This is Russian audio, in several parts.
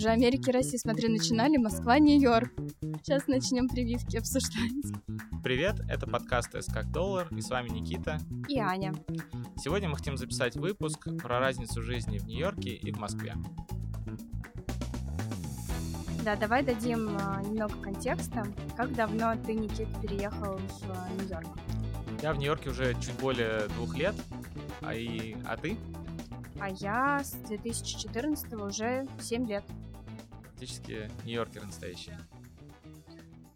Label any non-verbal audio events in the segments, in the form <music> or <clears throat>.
Уже Америки и России, смотри, начинали Москва, Нью-Йорк. Сейчас начнем прививки обсуждать. Привет, это подкаст «С как доллар», и с вами Никита и Аня. Сегодня мы хотим записать выпуск про разницу жизни в Нью-Йорке и в Москве. Да, давай дадим а, немного контекста. Как давно ты, Никит, переехал в а, Нью-Йорк? Я в Нью-Йорке уже чуть более двух лет, а, и... а ты? А я с 2014 уже 7 лет. Фактически Нью-Йоркер настоящий.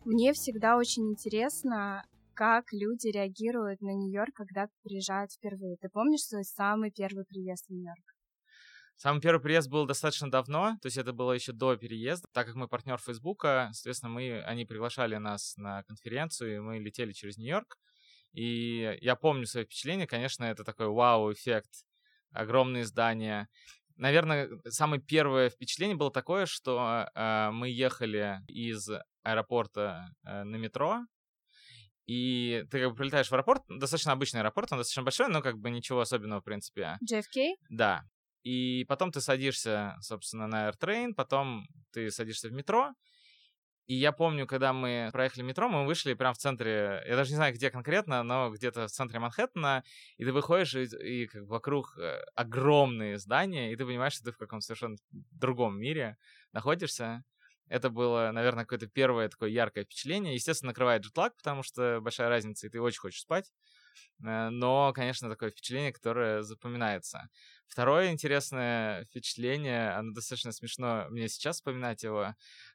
Мне всегда очень интересно, как люди реагируют на Нью-Йорк, когда приезжают впервые. Ты помнишь свой самый первый приезд в Нью-Йорк? Самый первый приезд был достаточно давно, то есть это было еще до переезда. Так как мы партнер Фейсбука, соответственно, мы, они приглашали нас на конференцию, и мы летели через Нью-Йорк. И я помню свои впечатления, конечно, это такой вау-эффект, огромные здания. Наверное, самое первое впечатление было такое, что э, мы ехали из аэропорта э, на метро, и ты как бы прилетаешь в аэропорт, достаточно обычный аэропорт, он достаточно большой, но как бы ничего особенного, в принципе. JFK? Да. И потом ты садишься, собственно, на AirTrain, потом ты садишься в метро, и я помню, когда мы проехали метро, мы вышли прямо в центре, я даже не знаю, где конкретно, но где-то в центре Манхэттена, и ты выходишь, и, и как вокруг э, огромные здания, и ты понимаешь, что ты в каком-то совершенно другом мире находишься. Это было, наверное, какое-то первое такое яркое впечатление. Естественно, накрывает джетлаг, потому что большая разница, и ты очень хочешь спать. Э, но, конечно, такое впечатление, которое запоминается. Второе интересное впечатление, оно достаточно смешно мне сейчас вспоминать его,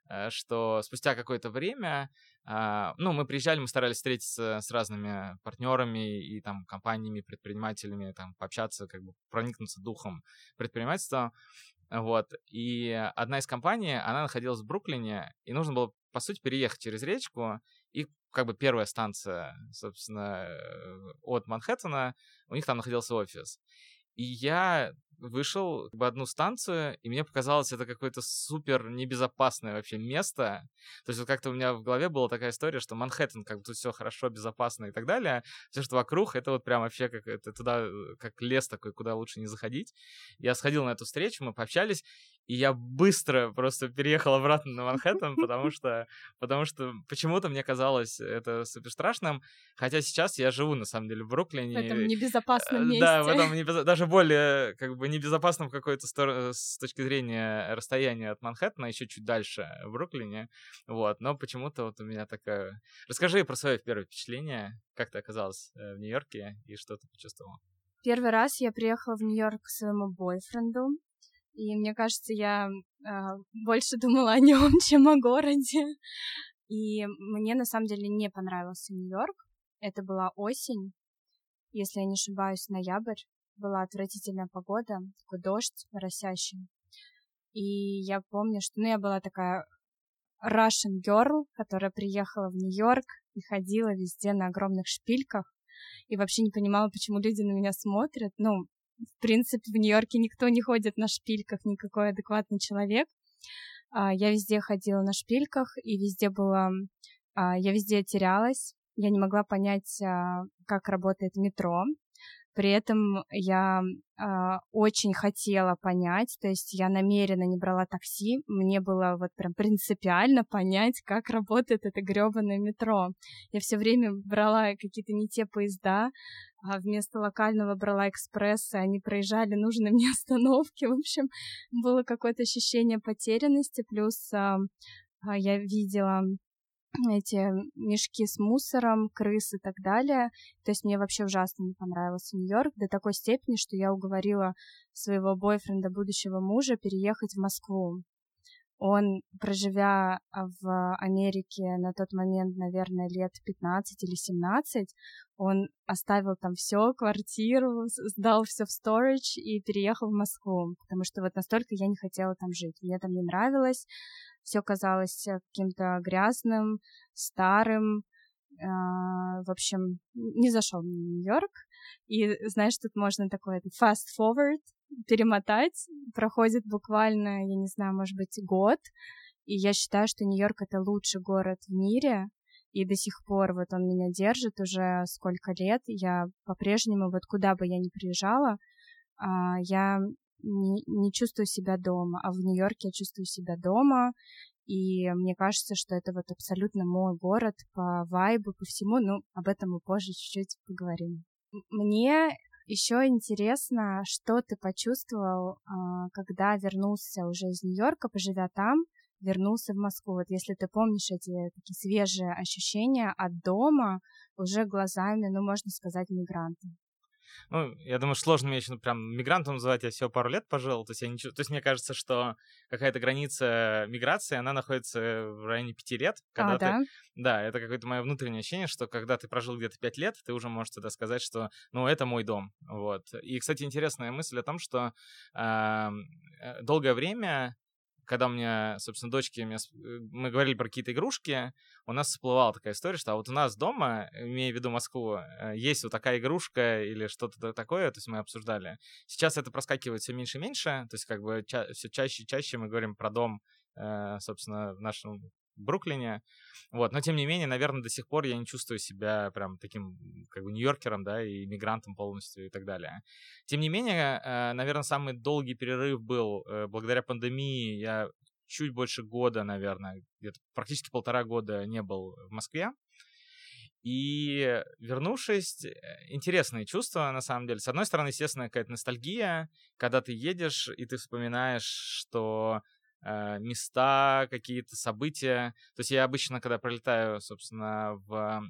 э, что спустя какое-то время, а, ну, мы приезжали, мы старались встретиться с разными партнерами и там компаниями, предпринимателями, там пообщаться, как бы проникнуться духом предпринимательства. Вот. И одна из компаний, она находилась в Бруклине, и нужно было, по сути, переехать через речку, и как бы первая станция, собственно, э, от Манхэттена, у них там находился офис. И я вышел в одну станцию, и мне показалось это какое-то супер небезопасное вообще место. То есть вот как-то у меня в голове была такая история, что Манхэттен, как бы тут все хорошо, безопасно и так далее. Все, что вокруг, это вот прям вообще как это туда, э, как лес такой, куда лучше не заходить. Я сходил на эту встречу, мы пообщались, и я быстро просто переехал обратно на Манхэттен, потому что, потому что почему-то мне казалось это супер страшным, хотя сейчас я живу, на самом деле, в Бруклине. В этом небезопасном месте. Да, в этом <laughs> небез... даже более, как бы, небезопасном в какой-то стороне с точки зрения расстояния от Манхэттена, еще чуть дальше, в Бруклине, вот, но почему-то вот у меня такая... Расскажи про свое первое впечатление, как ты оказалась э, в Нью-Йорке и что ты почувствовала? Первый раз я приехала в Нью-Йорк к своему бойфренду, и мне кажется, я э, больше <laughs> думала о нем, <laughs> чем о городе. И мне на самом деле не понравился Нью-Йорк. Это была осень, если я не ошибаюсь, ноябрь. Была отвратительная погода, такой дождь моросящий. И я помню, что ну, я была такая Russian girl, которая приехала в Нью-Йорк и ходила везде на огромных шпильках и вообще не понимала, почему люди на меня смотрят. Ну, в принципе, в Нью-Йорке никто не ходит на шпильках, никакой адекватный человек. А, я везде ходила на шпильках, и везде было... А, я везде терялась, я не могла понять, а, как работает метро. При этом я э, очень хотела понять, то есть я намеренно не брала такси, мне было вот прям принципиально понять, как работает это грёбаное метро. Я все время брала какие-то не те поезда, а вместо локального брала экспрессы, они проезжали нужные <laughs> мне остановки. В общем, было какое-то ощущение потерянности, плюс э, я видела <clears throat> эти мешки с мусором, крыс и так далее. То есть мне вообще ужасно не понравился Нью-Йорк до такой степени, что я уговорила своего бойфренда, будущего мужа, переехать в Москву. Он, проживя в Америке на тот момент, наверное, лет 15 или 17, он оставил там все, квартиру, сдал все в storage и переехал в Москву, потому что вот настолько я не хотела там жить. Мне там не нравилось, все казалось э, каким-то грязным, старым. А, в общем, не зашел мне Нью-Йорк. И знаешь, тут можно такой fast forward перемотать. Проходит буквально, я не знаю, может быть, год. И я считаю, что Нью-Йорк это лучший город в мире. И до сих пор вот он меня держит уже сколько лет. Я по-прежнему, вот куда бы я ни приезжала, а, я не, не чувствую себя дома, а в Нью-Йорке я чувствую себя дома, и мне кажется, что это вот абсолютно мой город по вайбу, по всему, ну, об этом мы позже чуть-чуть поговорим. Мне еще интересно, что ты почувствовал, а, когда вернулся уже из Нью-Йорка, поживя там, вернулся в Москву. Вот если ты помнишь эти такие свежие ощущения от дома уже глазами, ну, можно сказать, мигранта. Ну, я думаю, сложно мне еще ну, прям мигрантом называть, я всего пару лет пожил, то есть, я не... то есть мне кажется, что какая-то граница миграции, она находится в районе пяти лет. Когда а, ты... да? Да, это какое-то мое внутреннее ощущение, что когда ты прожил где-то пять лет, ты уже можешь тогда сказать, что, ну, это мой дом, вот. И, кстати, интересная мысль о том, что э, долгое время когда у меня, собственно, дочки, э, мы говорили про какие-то игрушки, у нас всплывала такая история, что а вот у нас дома, имея в виду Москву, э, есть вот такая игрушка или что-то такое, то есть мы обсуждали. Сейчас это проскакивает все меньше и меньше, то есть как бы ча- все чаще и чаще мы говорим про дом, э, собственно, в нашем Бруклине. Вот. Но, тем не менее, наверное, до сих пор я не чувствую себя прям таким, как бы, нью-йоркером, да, и мигрантом полностью и так далее. Тем не менее, э, наверное, самый долгий перерыв был э, благодаря пандемии. Я чуть больше года, наверное, где-то практически полтора года не был в Москве. И вернувшись, э, интересные чувства, на самом деле. С одной стороны, естественно, какая-то ностальгия, когда ты едешь, и ты вспоминаешь, что места, какие-то события. То есть я обычно, когда прилетаю, собственно, в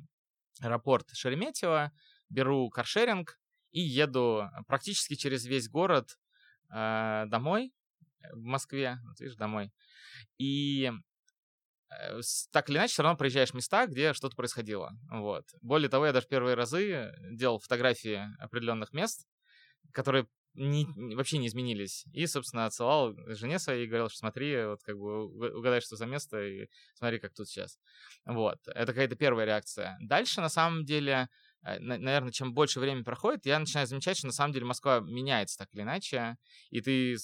аэропорт Шереметьево, беру каршеринг и еду практически через весь город э, домой, э, в Москве, вот видишь, домой. И э, так или иначе, все равно проезжаешь места, где что-то происходило. Вот. Более того, я даже первые разы делал фотографии определенных мест, которые не, вообще не изменились. И, собственно, отсылал жене своей и говорил, что смотри, вот как бы угадай, что за место, и смотри, как тут сейчас. Вот. Это какая-то первая реакция. Дальше, на самом деле, э, наверное, чем больше времени проходит, я начинаю замечать, что на самом деле Москва меняется так или иначе. И ты э,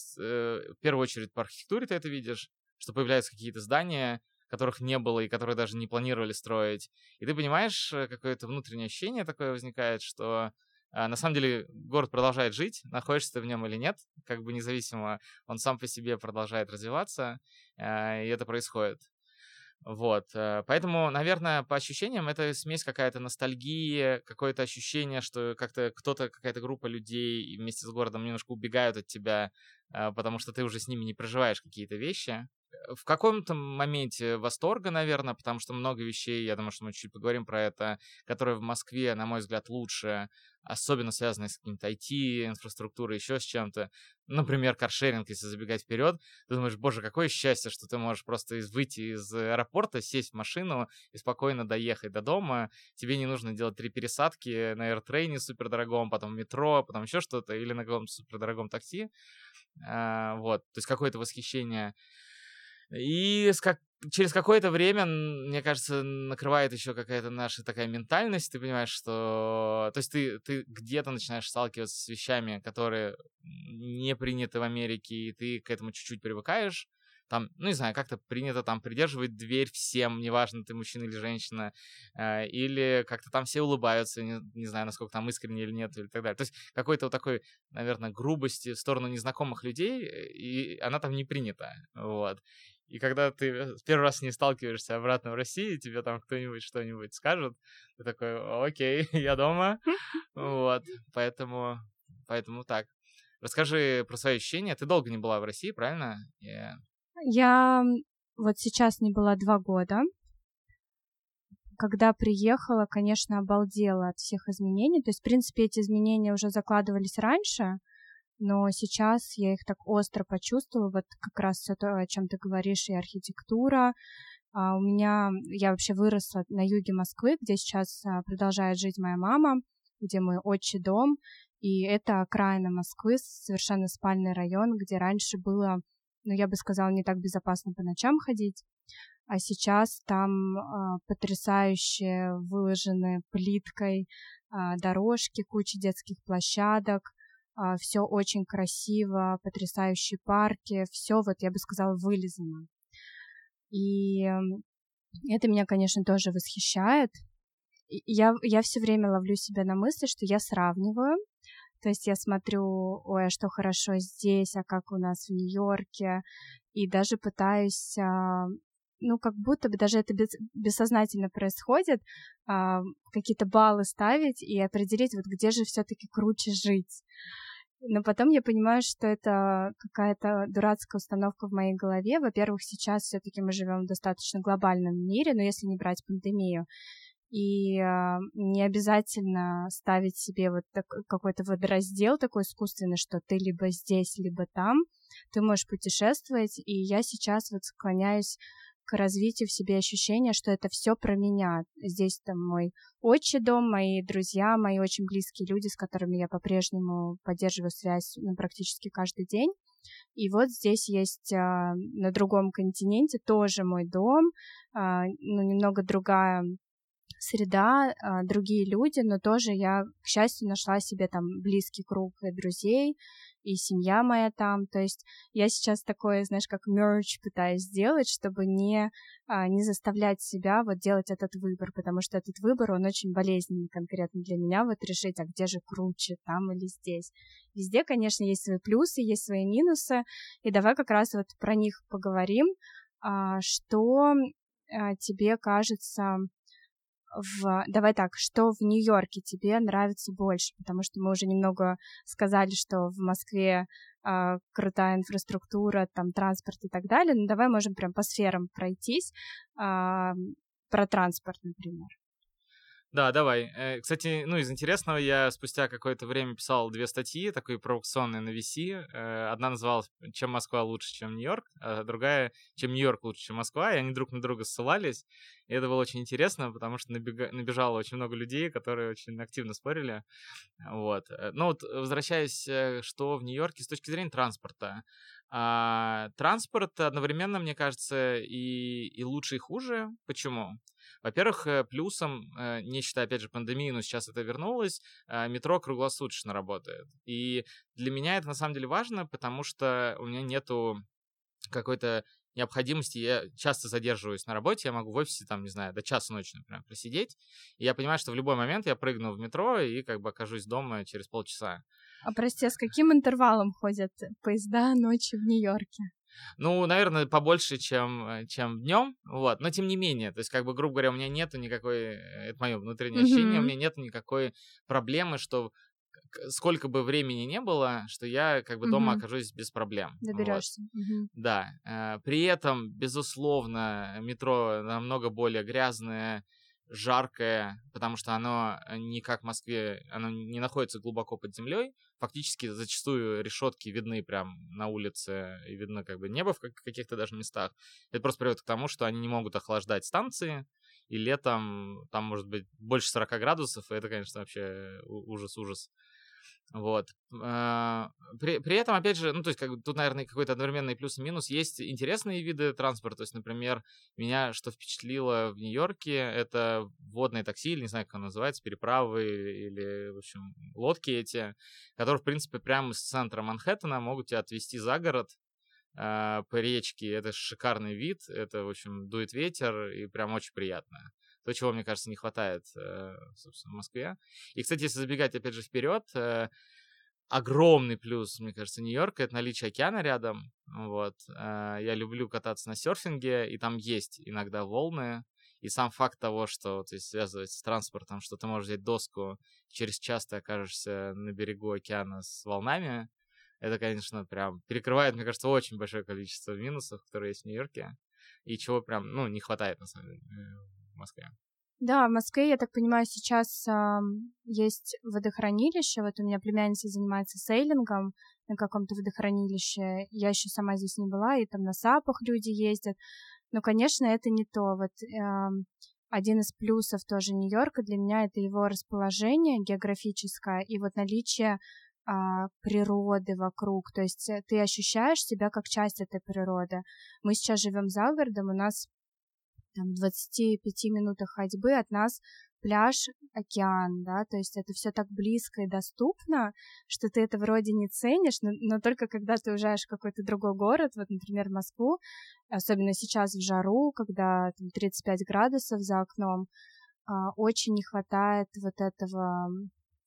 в первую очередь по архитектуре ты это видишь, что появляются какие-то здания, которых не было и которые даже не планировали строить. И ты понимаешь, э, какое-то внутреннее ощущение такое возникает, что на самом деле город продолжает жить, находишься ты в нем или нет, как бы независимо, он сам по себе продолжает развиваться, а, и это происходит. Вот, э, поэтому, наверное, по ощущениям это смесь какая-то ностальгии, какое-то ощущение, что как-то кто-то, какая-то группа людей вместе с городом немножко убегают от тебя, а, потому что ты уже с ними не проживаешь какие-то вещи в каком-то моменте восторга, наверное, потому что много вещей, я думаю, что мы чуть поговорим про это, которые в Москве, на мой взгляд, лучше, особенно связанные с каким-то IT, инфраструктурой, еще с чем-то. Например, каршеринг, если забегать вперед, ты думаешь, боже, какое счастье, что ты можешь просто выйти из аэропорта, сесть в машину и спокойно доехать до дома. Тебе не нужно делать три пересадки на AirTrain супердорогом, потом метро, потом еще что-то, или на каком-то супердорогом такси. А, вот, то есть какое-то восхищение и как, через какое-то время, мне кажется, накрывает еще какая-то наша такая ментальность, ты понимаешь, что... То есть ты, ты где-то начинаешь сталкиваться с вещами, которые не приняты в Америке, и ты к этому чуть-чуть привыкаешь. Там, ну, не знаю, как-то принято там придерживать дверь всем, неважно, ты мужчина или женщина, э, или как-то там все улыбаются, не, не знаю, насколько там искренне или нет, или так далее. То есть какой-то вот такой, наверное, грубости в сторону незнакомых людей, и она там не принята, вот. И когда ты э, первый раз с ней сталкиваешься обратно в России, тебе там кто-нибудь что-нибудь скажет, ты такой, окей, <laughs> я дома. Вот, поэтому, поэтому так. Расскажи про свои ощущения. Ты долго не была в России, правильно? Yeah. Я вот сейчас не была два года. Когда приехала, конечно, обалдела от всех изменений. То есть, в принципе, эти изменения уже закладывались раньше, но сейчас я их так остро почувствовала, вот как раз все то, о чем ты говоришь, и архитектура. А у меня, я вообще выросла на юге Москвы, где сейчас а, продолжает жить моя мама, где мой отчий дом, и это окраина Москвы, совершенно спальный район, где раньше было, ну, я бы сказала, не так безопасно по ночам ходить, а сейчас там а, потрясающе выложены плиткой а, дорожки, куча детских площадок, все очень красиво, потрясающие парки, все вот, я бы сказала, вылизано. И это меня, конечно, тоже восхищает. Я, я все время ловлю себя на мысли, что я сравниваю То есть я смотрю, ой, а что хорошо здесь, а как у нас в Нью-Йорке, и даже пытаюсь а, ну, как будто бы даже это бессознательно происходит, а, какие-то баллы ставить и определить, вот где же все-таки круче жить. Но потом я понимаю, что это какая-то дурацкая установка в моей голове. Во-первых, сейчас все-таки мы живем в достаточно глобальном мире, но если не брать пандемию, и э, не обязательно ставить себе вот так, какой-то водораздел такой искусственный, что ты либо здесь, либо там, ты можешь путешествовать, и я сейчас вот склоняюсь к развитию в себе ощущения, что это все про меня. Здесь там мой отчий дом, мои друзья, мои очень близкие люди, с которыми я по-прежнему поддерживаю связь ну, практически каждый день. И вот здесь есть а, на другом континенте тоже мой дом, а, ну, немного другая среда, а, другие люди, но тоже я, к счастью, нашла себе там близкий круг друзей, и семья моя там. То есть я сейчас такое, знаешь, как мерч пытаюсь сделать, чтобы не, а, не заставлять себя вот делать этот выбор, потому что этот выбор, он очень болезненный конкретно для меня, вот решить, а где же круче, там или здесь. Везде, конечно, есть свои плюсы, есть свои минусы, и давай как раз вот про них поговорим, а, что тебе кажется в... Давай так, что в Нью-Йорке тебе нравится больше? Потому что мы уже немного сказали, что в Москве э, крутая инфраструктура, там транспорт и так далее. Ну, давай можем прям по сферам пройтись. Э, про транспорт, например. Да, давай. Э, кстати, ну, из интересного, я спустя какое-то время писал две статьи, такой провокационные на VC. Э, одна называлась «Чем Москва лучше, чем Нью-Йорк», а другая «Чем Нью-Йорк лучше, чем Москва», и они друг на друга ссылались. И это было очень интересно, потому что набега... набежало очень много людей, которые очень активно спорили. Вот. Но вот возвращаясь, что в Нью-Йорке с точки зрения транспорта. А, транспорт одновременно, мне кажется, и, и лучше, и хуже. Почему? Во-первых, э, плюсом, э, не считая, опять же, пандемии, но сейчас это вернулось, э, метро круглосуточно работает. И для меня это на самом деле важно, потому что у меня нету какой-то необходимости, я часто задерживаюсь на работе, я могу в офисе, там, не знаю, до часа ночи, например, просидеть, и я понимаю, что в любой момент я прыгну в метро и как бы окажусь дома через полчаса. А прости, а с каким интервалом ходят поезда ночью в Нью-Йорке? Ну, наверное, побольше, чем, э, чем днем, вот, но тем не менее, то есть, как бы, грубо говоря, у меня нету никакой, э, это мое внутреннее mm-hmm. ощущение, у меня нету никакой проблемы, что сколько бы времени не было, что я как бы дома mm-hmm. окажусь без проблем. Доберешься. Вот. Mm-hmm. Да. Э, при этом, безусловно, метро намного более грязное, жаркое, потому что оно не как в Москве, оно не находится глубоко под землей. Фактически зачастую решетки видны прям на улице и видно как бы небо в каких-то даже местах. Это просто приводит к тому, что они не могут охлаждать станции, и летом там может быть больше 40 градусов, и это, конечно, вообще ужас-ужас. Вот. А, при, при этом, опять же, ну, то есть, как, тут, наверное, какой-то одновременный плюс и минус. Есть интересные виды транспорта. То есть, например, меня что впечатлило в Нью-Йорке, это водные такси, или не знаю, как оно называется, переправы или, в общем, лодки эти, которые, в принципе, прямо из центра Манхэттена могут тебя отвезти за город, э, по речке. Это шикарный вид, это, в общем, дует ветер, и прям очень приятно то, чего, мне кажется, не хватает, э, собственно, в Москве. И, кстати, если забегать, опять же, вперед, э, огромный плюс, мне кажется, Нью-Йорка — это наличие океана рядом. Вот. Э, я люблю кататься на серфинге, и там есть иногда волны. И сам факт того, что то есть, связывается с транспортом, что ты можешь взять доску, через час ты окажешься на берегу океана с волнами, это, конечно, прям перекрывает, мне кажется, очень большое количество минусов, которые есть в Нью-Йорке, и чего прям, ну, не хватает, на самом деле, в Москве. Да, в Москве, я так понимаю, сейчас э, есть водохранилище. Вот у меня племянница занимается сейлингом на каком-то водохранилище. Я еще сама здесь не была, и там на САПах люди ездят. Но, конечно, это не то. Вот э, один из плюсов тоже Нью-Йорка для меня это его расположение географическое и вот наличие а, природы вокруг, то есть э, ты ощущаешь себя как часть этой природы. Мы сейчас живем за городом, у нас там, 25 минутах ходьбы от нас пляж, океан, да, то есть это все так близко и доступно, что ты это вроде не ценишь, но, но только когда ты уезжаешь в какой-то другой город, вот, например, Москву, особенно сейчас в жару, когда там, 35 градусов за окном, а, очень не хватает вот этого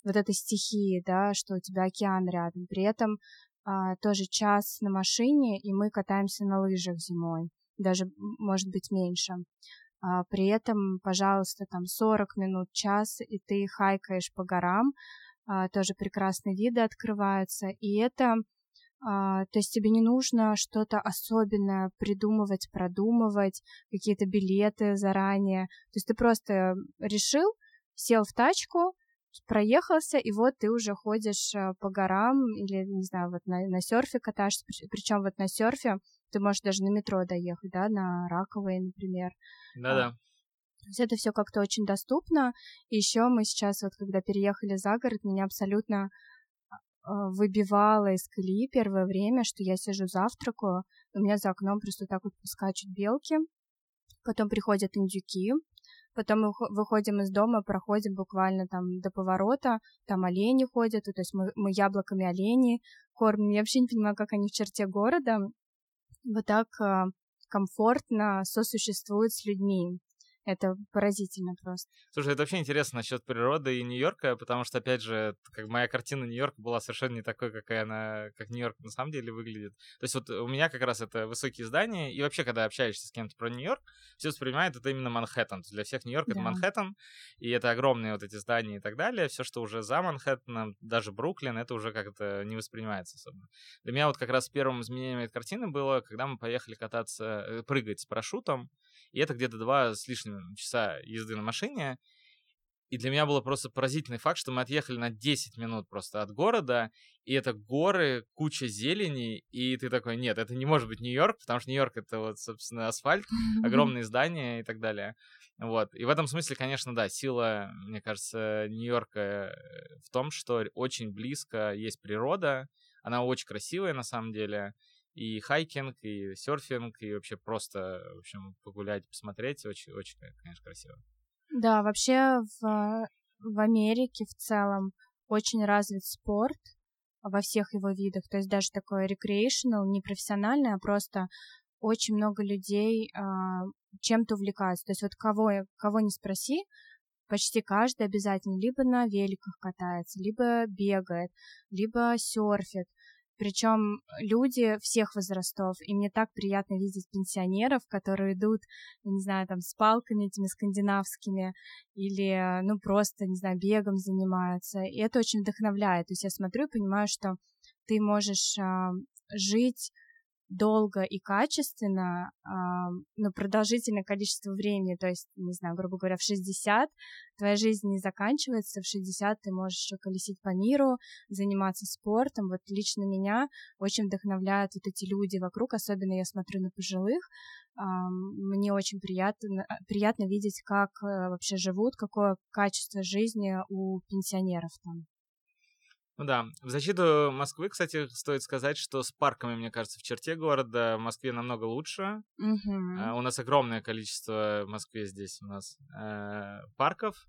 вот этой стихии, да, что у тебя океан рядом. При этом а, тоже час на машине, и мы катаемся на лыжах зимой, даже, может быть, меньше. А, при этом, пожалуйста, там 40 минут, час, и ты хайкаешь по горам, а, тоже прекрасные виды открываются, и это а, то есть тебе не нужно что-то особенное придумывать, продумывать, какие-то билеты заранее. То есть ты просто решил, сел в тачку, проехался, и вот ты уже ходишь э, по горам или, не знаю, вот на, на серфе катаешься. Причем вот на серфе ты можешь даже на метро доехать, да, на Раковой, например. Да-да. То есть это все как-то очень доступно. И еще мы сейчас, вот когда переехали за город, меня абсолютно а, выбивала из колеи первое время, что я сижу завтракаю, у меня за окном просто так вот скачут белки, потом приходят индюки, потом мы выходим из дома, проходим буквально там до поворота, там олени ходят, то есть мы, мы яблоками оленей кормим. Я вообще не понимаю, как они в черте города вот так а, комфортно сосуществуют с людьми. Это поразительно просто. Слушай, это вообще интересно насчет природы и Нью-Йорка, потому что, опять же, как моя картина Нью-Йорка была совершенно не такой, какая она, как Нью-Йорк на самом деле выглядит. То есть вот у меня как раз это высокие здания, и вообще, когда общаешься с кем-то про Нью-Йорк, все воспринимают это именно Манхэттен. Для всех Нью-Йорк да. это Манхэттен, и это огромные вот эти здания и так далее. Все, что уже за Манхэттеном, даже Бруклин, это уже как-то не воспринимается особо. Для меня вот как раз первым изменением этой картины было, когда мы поехали кататься, э, прыгать с парашютом, и это где-то два с лишним часа езды на машине. И для меня было просто поразительный факт, что мы отъехали на 10 минут просто от города, и это горы, куча зелени, и ты такой, нет, это не может быть Нью-Йорк, потому что Нью-Йорк это вот, собственно, асфальт, огромные здания и так далее. Вот. И в этом смысле, конечно, да, сила, мне кажется, Нью-Йорка э, в том, что очень близко есть природа, она очень красивая на самом деле, и хайкинг, и серфинг, и вообще просто, в общем, погулять, посмотреть. Очень, очень, конечно, красиво. Да, вообще в, в Америке в целом очень развит спорт во всех его видах. То есть даже такой recreational, не профессиональный, а просто очень много людей э, чем-то увлекаются. То есть вот кого, кого не спроси, почти каждый обязательно либо на великах катается, либо бегает, либо серфит причем люди всех возрастов, и мне так приятно видеть пенсионеров, которые идут, не знаю, там, с палками этими скандинавскими, или, ну, просто, не знаю, бегом занимаются, и это очень вдохновляет, то есть я смотрю и понимаю, что ты можешь э, жить долго и качественно, э, но продолжительное количество времени, то есть, не знаю, грубо говоря, в 60 твоя жизнь не заканчивается, в 60 ты можешь колесить по миру, заниматься спортом. Вот лично меня очень вдохновляют вот эти люди вокруг, особенно я смотрю на пожилых, э, мне очень приятно, приятно видеть, как э, вообще живут, какое качество жизни у пенсионеров там. Ну да, в защиту Москвы, кстати, стоит сказать, что с парками, мне кажется, в черте города в Москве намного лучше. Mm-hmm. у нас огромное количество в Москве здесь у нас э, парков,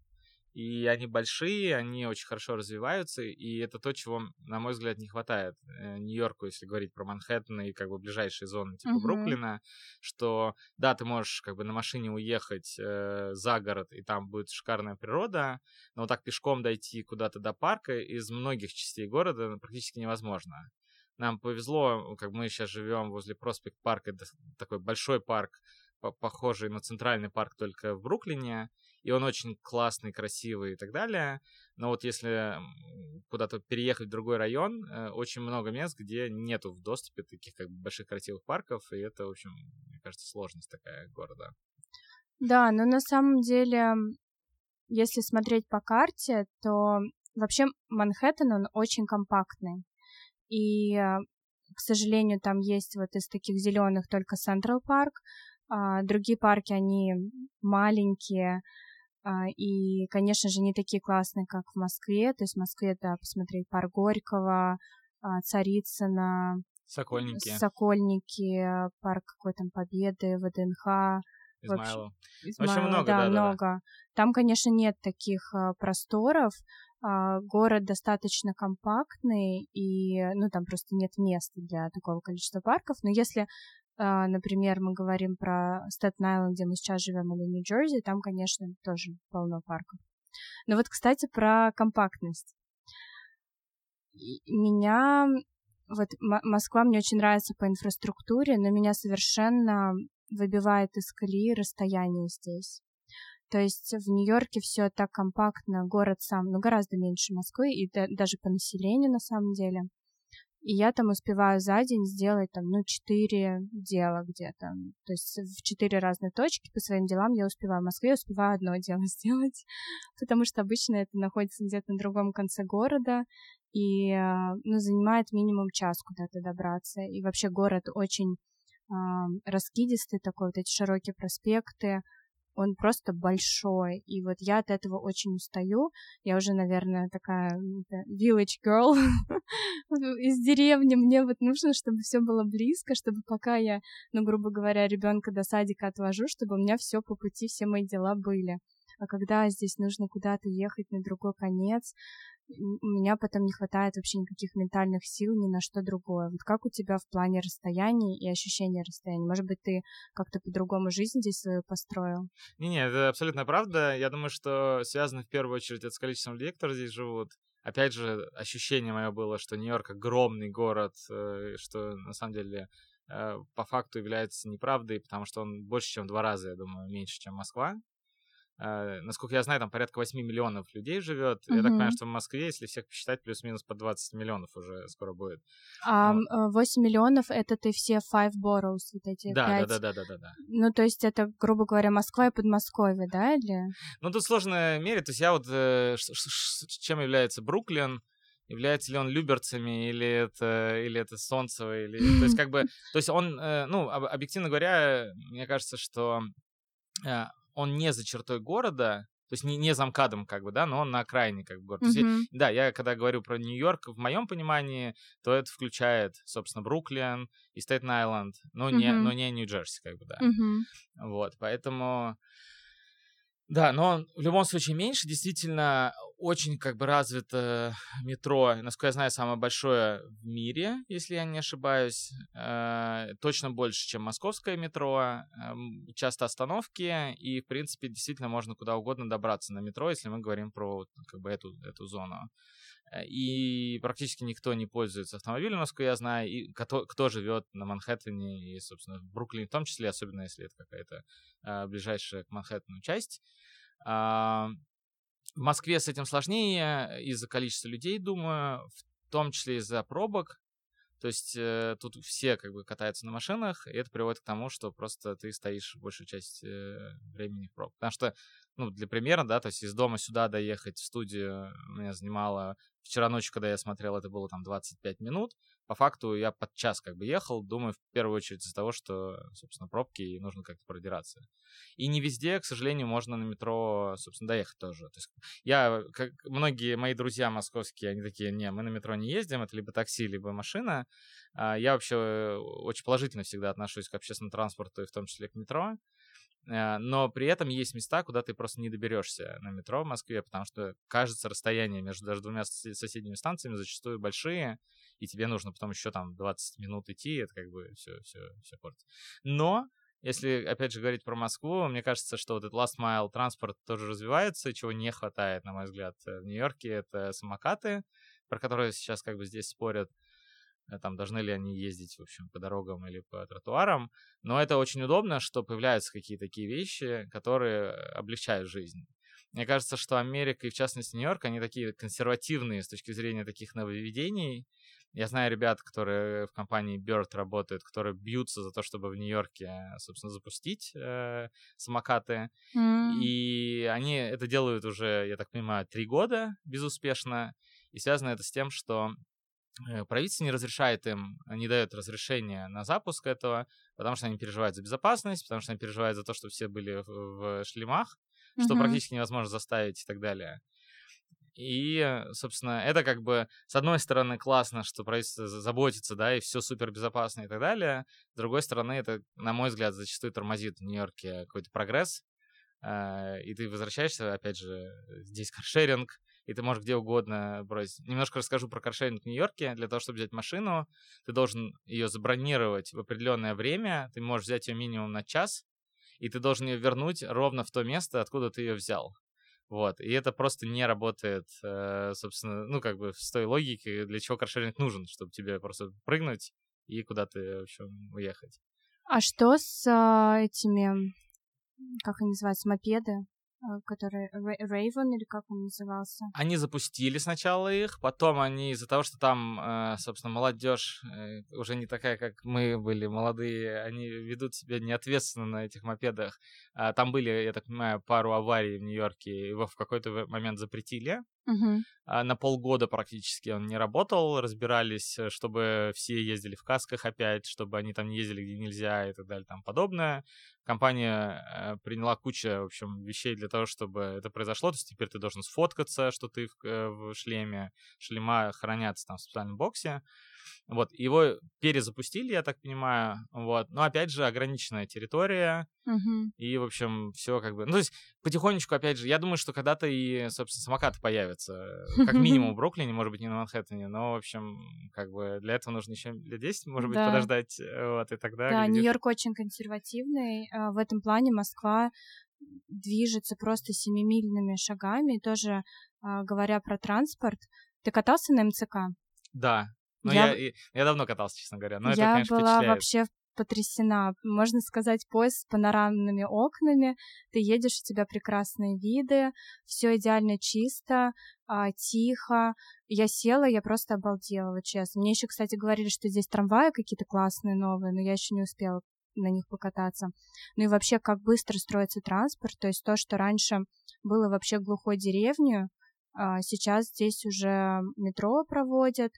и они большие, они очень хорошо развиваются, и это то, чего, на мой взгляд, не хватает э, Нью-Йорку, если говорить про Манхэттен и как бы ближайшие зоны типа uh-huh. Бруклина, что да, ты можешь как бы на машине уехать э, за город, и там будет шикарная природа, но вот так пешком дойти куда-то до парка из многих частей города практически невозможно. Нам повезло, как мы сейчас живем возле Проспект парка, такой большой парк, похожий на центральный парк только в Бруклине, и он очень классный, красивый и так далее. Но вот если куда-то переехать в другой район, э, очень много мест, где нету в доступе таких как бы больших красивых парков, и это, в общем, мне кажется, сложность такая города. Да, но на самом деле, если смотреть по карте, то вообще Манхэттен, он очень компактный. И, э, к сожалению, там есть вот из таких зеленых только Централ парк, а другие парки, они маленькие, и, конечно же, не такие классные, как в Москве. То есть в Москве, да, посмотреть парк Горького, а, Царицына, Сокольники. Сокольники, парк какой там Победы, ВДНХ. Измайлов. Измайлов. Очень много, да, да много. Да. Там, конечно, нет таких а, просторов. город достаточно компактный, и, ну, там просто нет места для такого количества парков. Но если а, например, мы говорим про Стэттен-Айленд, где мы сейчас живем, или Нью-Джерси, там, конечно, тоже полно парков. Но вот, кстати, про компактность. меня вот Москва мне очень нравится по инфраструктуре, но меня совершенно выбивает из колеи расстояние здесь. То есть в Нью-Йорке все так компактно, город сам, ну, гораздо меньше Москвы, и да, даже по населению на самом деле. И я там успеваю за день сделать там, ну, четыре дела где-то. То есть в четыре разные точки по своим делам я успеваю. В Москве успеваю одно <laughs> дело сделать, потому что обычно это находится где-то на другом конце города, и а, ну, занимает минимум час куда-то добраться. И вообще город очень э, раскидистый такой, вот эти широкие проспекты, он просто большой, и вот я от этого очень устаю. Я уже, наверное, такая village girl <laughs> из деревни. Мне вот нужно, чтобы все было близко, чтобы пока я, ну, грубо говоря, ребенка до садика отвожу, чтобы у меня все по пути, все мои дела были. А когда здесь нужно куда-то ехать на другой конец, меня потом не хватает вообще никаких ментальных сил ни на что другое. Вот как у тебя в плане расстояний и ощущения расстояния? Может быть, ты как-то по-другому жизнь здесь свою построил? Не-не, это абсолютно правда. Я думаю, что связано в первую очередь это с количеством людей, которые здесь живут. Опять же, ощущение мое было, что Нью-Йорк огромный город, э, что на самом деле э, по факту является неправдой, потому что он больше, чем в два раза, я думаю, меньше, чем Москва. Uh, насколько я знаю, там порядка 8 миллионов людей живет. Uh-huh. Я так понимаю, что в Москве, если всех посчитать, плюс-минус по 20 миллионов уже скоро будет. А вот. 8 миллионов это ты все five boroughs, вот эти да, 5. Да, да, да, да, да, да. Ну, то есть это, грубо говоря, Москва и Подмосковье, да, или? Ну, тут сложно мерить. То есть я вот... Э, чем является Бруклин? является ли он люберцами, или это, или это Солнцево, или... То есть как бы... <laughs> То есть он, э, ну, объективно говоря, мне кажется, что э, он не за чертой города, то есть не, не за МКАДом, как бы, да, но он на окраине, как бы, города. Mm-hmm. есть, да, я когда говорю про Нью-Йорк, в моем понимании, то это включает, собственно, Бруклин и Стейтен-Айленд, но, mm-hmm. не, но не Нью-Джерси, как бы, да. Mm-hmm. Вот, поэтому да, но в любом случае меньше. Действительно, очень как бы развито метро, насколько я знаю, самое большое в мире, если я не ошибаюсь. Э, точно больше, чем московское метро. Э, часто остановки, и, в принципе, действительно можно куда угодно добраться на метро, если мы говорим про как бы эту, эту зону. Э, и практически никто не пользуется автомобилем, насколько я знаю, и кто, кто живет на Манхэттене и, собственно, в Бруклине в том числе, особенно если это какая-то э, ближайшая к Манхэттену часть. В Москве с этим сложнее из-за количества людей, думаю, в том числе из-за пробок. То есть э, тут все как бы катаются на машинах, и это приводит к тому, что просто ты стоишь большую часть э, времени в пробках. Потому что, ну, для примера, да, то есть из дома сюда доехать в студию меня занимало... Вчера ночью, когда я смотрел, это было там 25 минут, по факту я под час как бы ехал, думаю, в первую очередь из-за того, что, собственно, пробки и нужно как-то продираться. И не везде, к сожалению, можно на метро, собственно, доехать тоже. То есть я, как многие мои друзья московские, они такие, не, мы на метро не ездим, это либо такси, либо машина. А я вообще очень положительно всегда отношусь к общественному транспорту, и в том числе к метро. А, но при этом есть места, куда ты просто не доберешься на метро в Москве, потому что, кажется, расстояние между даже двумя соседними станциями зачастую большие, и тебе нужно потом еще там 20 минут идти, это как бы все, все, все портит. Но если, опять же, говорить про Москву, мне кажется, что вот этот last mile транспорт тоже развивается, чего не хватает, на мой взгляд, в Нью-Йорке. Это самокаты, про которые сейчас как бы здесь спорят, э, там, должны ли они ездить, в общем, по дорогам или по тротуарам. Но это очень удобно, что появляются какие-то такие вещи, которые облегчают жизнь. Мне кажется, что Америка и, в частности, Нью-Йорк, они такие консервативные с точки зрения таких нововведений, я знаю ребят, которые в компании Bird работают, которые бьются за то, чтобы в Нью-Йорке, собственно, запустить э, самокаты. Mm. И они это делают уже, я так понимаю, три года безуспешно. И связано это с тем, что э, правительство не разрешает им, не дает разрешения на запуск этого, потому что они переживают за безопасность, потому что они переживают за то, что все были в, в шлемах, mm-hmm. что практически невозможно заставить и так далее. И, собственно, это как бы, с одной стороны, классно, что правительство заботится, да, и все супер безопасно и так далее. С другой стороны, это, на мой взгляд, зачастую тормозит в Нью-Йорке какой-то прогресс. Э, и ты возвращаешься, опять же, здесь каршеринг, и ты можешь где угодно бросить. Немножко расскажу про каршеринг в Нью-Йорке. Для того, чтобы взять машину, ты должен ее забронировать в определенное время. Ты можешь взять ее минимум на час, и ты должен ее вернуть ровно в то место, откуда ты ее взял. Вот, и это просто не работает, э, собственно, ну, как бы с той логики, для чего каршеринг нужен, чтобы тебе просто прыгнуть и куда-то, в общем, уехать. А что с а, этими, как они называются, мопеды? Э, который Raven или как он назывался? Они запустили сначала их, потом они из-за того, что там, э, собственно, молодежь э, уже не такая, как мы были молодые, они ведут себя неответственно на этих мопедах. А там были, я так понимаю, пару аварий в Нью-Йорке, его в какой-то момент запретили. Uh-huh. На полгода практически он не работал, разбирались, чтобы все ездили в касках опять, чтобы они там не ездили где нельзя и так далее, там подобное компания э, приняла кучу, в общем, вещей для того, чтобы это произошло. То есть теперь ты должен сфоткаться, что ты в, э, в шлеме. Шлема хранятся там в специальном боксе. Вот, его перезапустили, я так понимаю, вот, но опять же ограниченная территория, угу. и, в общем, все как бы, ну, то есть потихонечку, опять же, я думаю, что когда-то и, собственно, самокаты появятся, как минимум в <laughs> Бруклине, может быть, не на Манхэттене, но, в общем, как бы для этого нужно еще лет 10, может быть, да. подождать, вот, и тогда... Да, Нью-Йорк очень консервативный, а, в этом плане Москва движется просто семимильными шагами, тоже а, говоря про транспорт, ты катался на МЦК? Да, ну, я... Я, я давно катался, честно говоря, но я это, конечно, была вообще потрясена. Можно сказать, поезд с панорамными окнами. Ты едешь, у тебя прекрасные виды, все идеально чисто, а, тихо. Я села, я просто обалдела, вот честно. Мне еще, кстати, говорили, что здесь трамваи какие-то классные новые, но я еще не успела на них покататься. Ну и вообще, как быстро строится транспорт, то есть то, что раньше было вообще глухой деревню, а сейчас здесь уже метро проводят,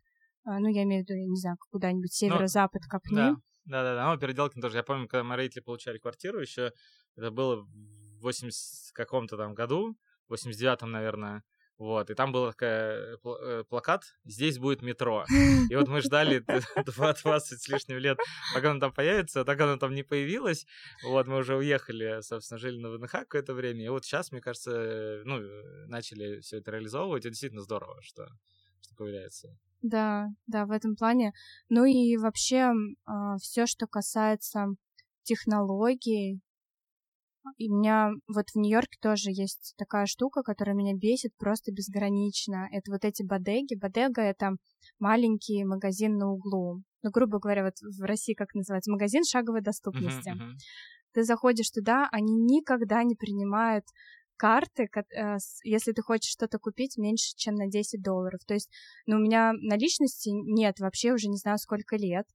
ну, я имею в виду, я не знаю, куда-нибудь ну, северо-запад копни. Да, да, да, да. Ну, Переделкин тоже. Я помню, когда мы родители получали квартиру еще, это было в 80 каком-то там году, в 89-м, наверное, вот, и там был такой э, плакат «Здесь будет метро». И вот мы ждали 20 <laughs> с лишним лет, пока оно там появится, а так оно там не появилось. Вот, мы уже уехали, собственно, жили на ВНХ какое-то время, и вот сейчас, мне кажется, ну, начали все это реализовывать, и действительно здорово, что, что появляется. Да, да, в этом плане. Ну и вообще а, все, что касается технологий. И у меня вот в Нью-Йорке тоже есть такая штука, которая меня бесит просто безгранично. Это вот эти бодеги. Бодега — это маленький магазин на углу. Ну, грубо говоря, вот в России как называется? Магазин шаговой доступности. Uh-huh, uh-huh. Ты заходишь туда, они никогда не принимают карты, э, если ты хочешь что-то купить меньше, чем на 10 долларов. То есть, ну, у меня наличности нет вообще уже не знаю сколько лет.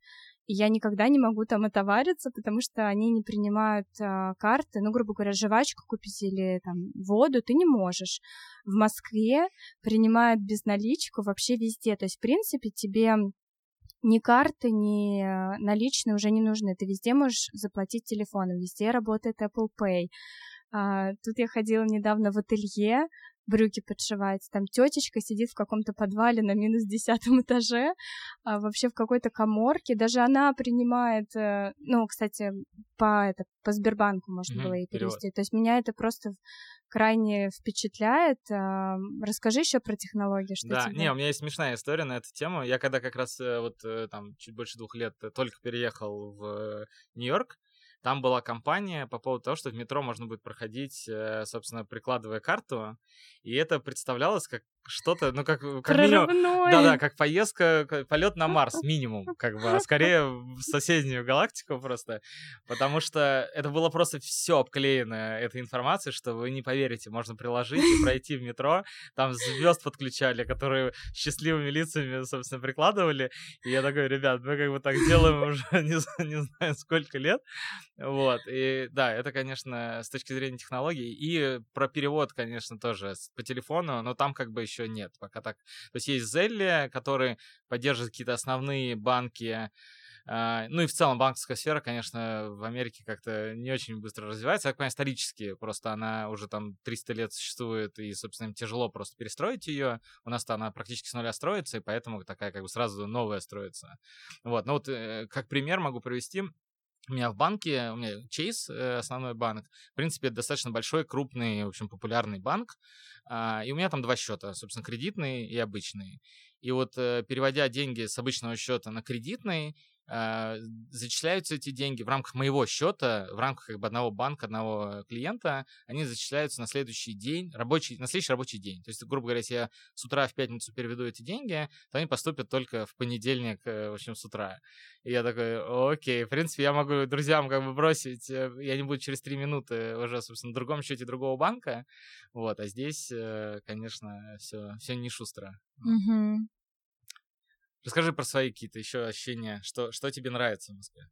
И я никогда не могу там отовариться, потому что они не принимают а, карты. Ну, грубо говоря, жвачку купить или там воду ты не можешь. В Москве принимают безналичку вообще везде. То есть, в принципе, тебе ни карты, ни э, наличные уже не нужны. Ты везде можешь заплатить телефоном, везде работает Apple Pay. А, тут я ходила недавно в ателье, брюки подшивать. Там тетечка сидит в каком-то подвале на минус десятом этаже, а вообще в какой-то коморке. Даже она принимает, э, ну, кстати, по, это, по Сбербанку можно mm-hmm, было ей перевести. Перевод. То есть меня это просто крайне впечатляет. А, расскажи еще про технологии, что Да, тебе... не, у меня есть смешная история на эту тему. Я когда как раз э, вот э, там чуть больше двух лет только переехал в Нью-Йорк, там была компания по поводу того, что в метро можно будет проходить, э, собственно, прикладывая карту, и это представлялось как что-то, ну, как, как минимум... Да-да, как поездка, полет на Марс, <laughs> минимум, как бы, а скорее в соседнюю галактику просто, потому что это было просто все обклеено этой информацией, что вы не поверите, можно приложить и <laughs> пройти в метро, там звезд подключали, которые счастливыми лицами, собственно, прикладывали, и я такой, ребят, мы как бы так делаем уже <laughs> не, не знаю сколько лет, вот, и да, это, конечно, с точки зрения технологий, и про перевод, конечно, тоже по телефону, но там как бы еще еще нет, пока так. То есть есть Зелли, который поддерживает какие-то основные банки, Uh, ну и в целом банковская сфера, конечно, в Америке как-то не очень быстро развивается. Я так понимаю, исторически просто она уже там 300 лет существует, и, собственно, им тяжело просто перестроить ее. У нас-то она практически с нуля строится, и поэтому такая как бы сразу новая строится. Вот, ну вот э, как пример могу привести. У меня в банке, у меня Chase, э, основной банк, в принципе, достаточно большой, крупный, в общем, популярный банк. А, и у меня там два счета, собственно, кредитный и обычный. И вот э, переводя деньги с обычного счета на кредитный, э, зачисляются эти деньги в рамках моего счета, в рамках как бы одного банка, одного клиента, они зачисляются на следующий день, рабочий, на следующий рабочий день. То есть, грубо говоря, если я с утра в пятницу переведу эти деньги, то они поступят только в понедельник, э, в общем, с утра. И я такой, окей, в принципе, я могу друзьям как бы бросить, э, я не буду через три минуты уже, собственно, на другом счете другого банка, вот, а здесь, э, конечно, все, все не шустро. Угу. Расскажи про свои какие-то еще ощущения, что, что тебе нравится в Москве?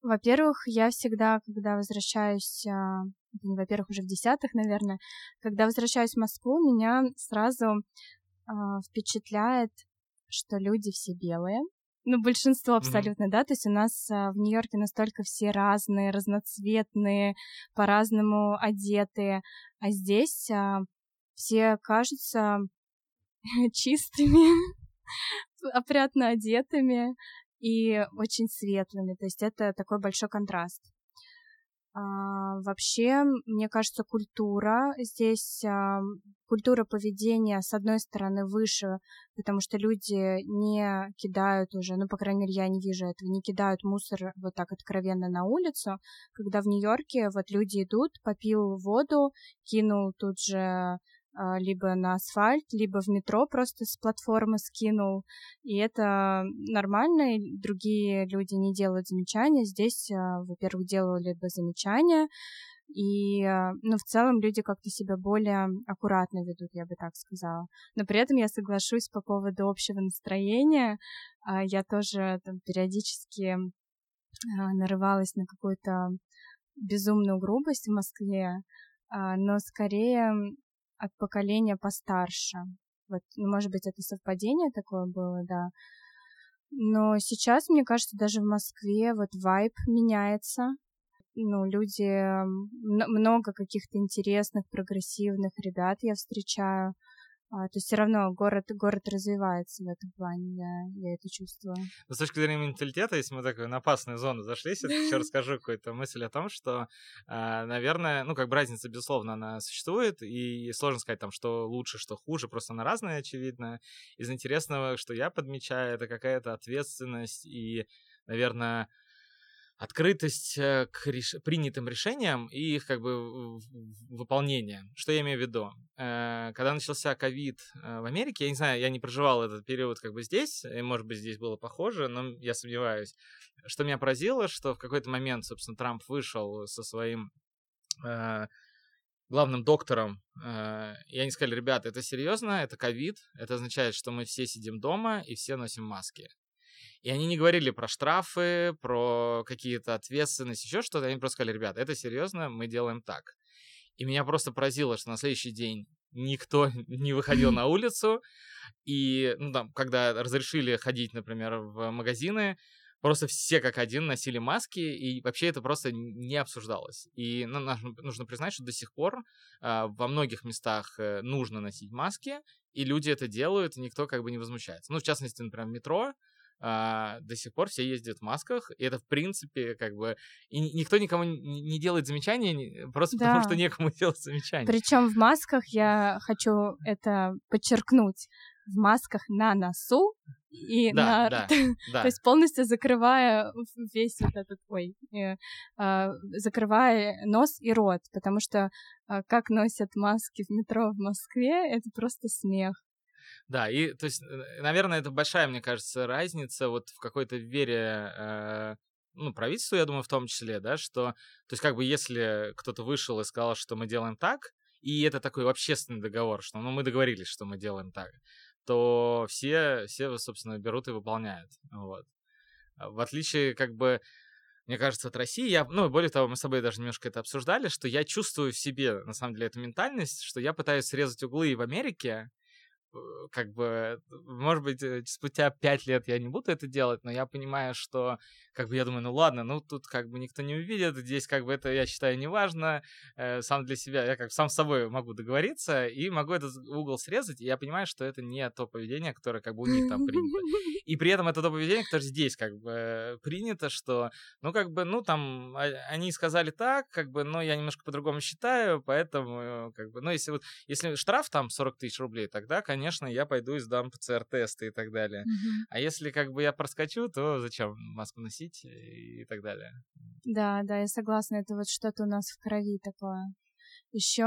Во-первых, я всегда, когда возвращаюсь, а, во-первых, уже в десятых, наверное, когда возвращаюсь в Москву, меня сразу э, впечатляет, что люди все белые. Ну, большинство абсолютно, mm-hmm. да, то есть у нас э, в Нью-Йорке настолько все разные, разноцветные, по-разному одетые, а здесь э, все кажутся <laughs> чистыми, опрятно одетыми и очень светлыми. То есть это такой большой контраст. А, вообще, мне кажется, культура здесь, а, культура поведения, с одной стороны, выше, потому что люди не кидают уже, ну, по крайней мере, я не вижу этого, не кидают мусор вот так откровенно на улицу, когда в Нью-Йорке вот люди идут, попил воду, кинул тут же либо на асфальт, либо в метро просто с платформы скинул. И это нормально, и другие люди не делают замечания. Здесь, а, во-первых, делали бы замечания, и, а, ну, в целом люди как-то себя более аккуратно ведут, я бы так сказала. Но при этом я соглашусь по поводу общего настроения. Я тоже там периодически нарывалась на какую-то безумную грубость в Москве, но скорее от поколения постарше. Вот, ну, может быть, это совпадение такое было, да. Но сейчас, мне кажется, даже в Москве вот вайб меняется. Ну, люди, много каких-то интересных, прогрессивных ребят я встречаю. А, то есть все равно город, город развивается в этом плане, я, я это чувствую. Но с точки зрения менталитета, если мы так на опасную зону зашли, я еще <laughs> расскажу какую-то мысль о том, что, а, наверное, ну, как бы разница, безусловно, она существует, и сложно сказать там, что лучше, что хуже, просто она разная, очевидно. Из интересного, что я подмечаю, это какая-то ответственность и, наверное, открытость э, к реш... принятым решениям и их как бы выполнение. Что я имею в виду? Э, когда начался ковид э, в Америке, я не знаю, я не проживал этот период как бы здесь, и, может быть, здесь было похоже, но я сомневаюсь. Что меня поразило, что в какой-то момент, собственно, Трамп вышел со своим главным доктором, и они сказали, ребята, это серьезно, это ковид, это означает, что мы все сидим дома и все носим маски. И они не говорили про штрафы, про какие-то ответственности, еще что-то. Они просто сказали, ребят, это серьезно, мы делаем так. И меня просто поразило, что на следующий день никто <laughs> не выходил <laughs> на улицу. И, ну, там, когда разрешили ходить, например, в магазины, просто все как один носили маски, и вообще это просто не обсуждалось. И ну, нужно признать, что до сих пор э, во многих местах э, нужно носить маски, и люди это делают, и никто как бы не возмущается. Ну, в частности, например, в метро а, до сих пор все ездят в масках, и это, в принципе, как бы... И никто никому не делает замечания, просто да. потому что некому <laughs> делать замечания. Причем в масках я хочу это подчеркнуть. В масках на носу и да, на... Да, <laughs> да. То есть полностью закрывая весь вот этот... Ой, э, э, закрывая нос и рот, потому что э, как носят маски в метро в Москве, это просто смех. Да, и то есть, э, наверное, это большая, мне кажется, разница вот в какой-то вере, э, ну, правительству, я думаю, в том числе, да, что, то есть, как бы, если кто-то вышел и сказал, что мы делаем так, и это такой общественный договор, что, ну, мы договорились, что мы делаем так, то все, все, собственно, берут и выполняют, вот. А в отличие, как бы, мне кажется, от России, я, ну, более того, мы с тобой даже немножко это обсуждали, что я чувствую в себе, на самом деле, эту ментальность, что я пытаюсь срезать углы и в Америке, как бы, может быть, э, спустя пять лет я не буду это делать, но я понимаю, что, как бы, я думаю, ну ладно, ну тут как бы никто не увидит, здесь как бы это, я считаю, не важно, э, сам для себя, я как сам с собой могу договориться и могу этот угол срезать, и я понимаю, что это не то поведение, которое как бы у них там принято. <laughs> И при этом это то поведение, которое здесь как бы принято, что, ну как бы, ну там, а, они сказали так, как бы, но я немножко по-другому считаю, поэтому, как бы, ну если вот, если штраф там 40 тысяч рублей, тогда, конечно, конечно, я пойду и сдам ПЦР-тесты и так далее. Мгм. А если как бы я проскочу, то зачем маску носить и так далее. Да, да, я согласна, это вот что-то у нас в крови такое. Еще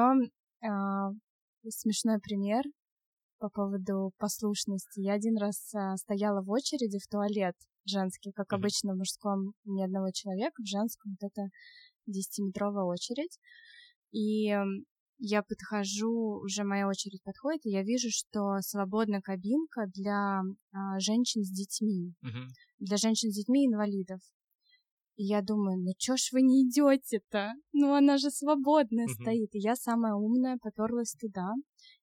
смешной пример по поводу послушности. Я один раз а, стояла в очереди в туалет женский, как Мгм. обычно в мужском ни одного человека, в женском вот это 10-метровая очередь. И я подхожу, уже моя очередь подходит, и я вижу, что свободна кабинка для а, женщин с детьми, Мгм. для женщин с детьми инвалидов. И я думаю, ну чё ж вы не идете-то? Ну она же свободная Мгм. стоит. И я самая умная поперлась туда.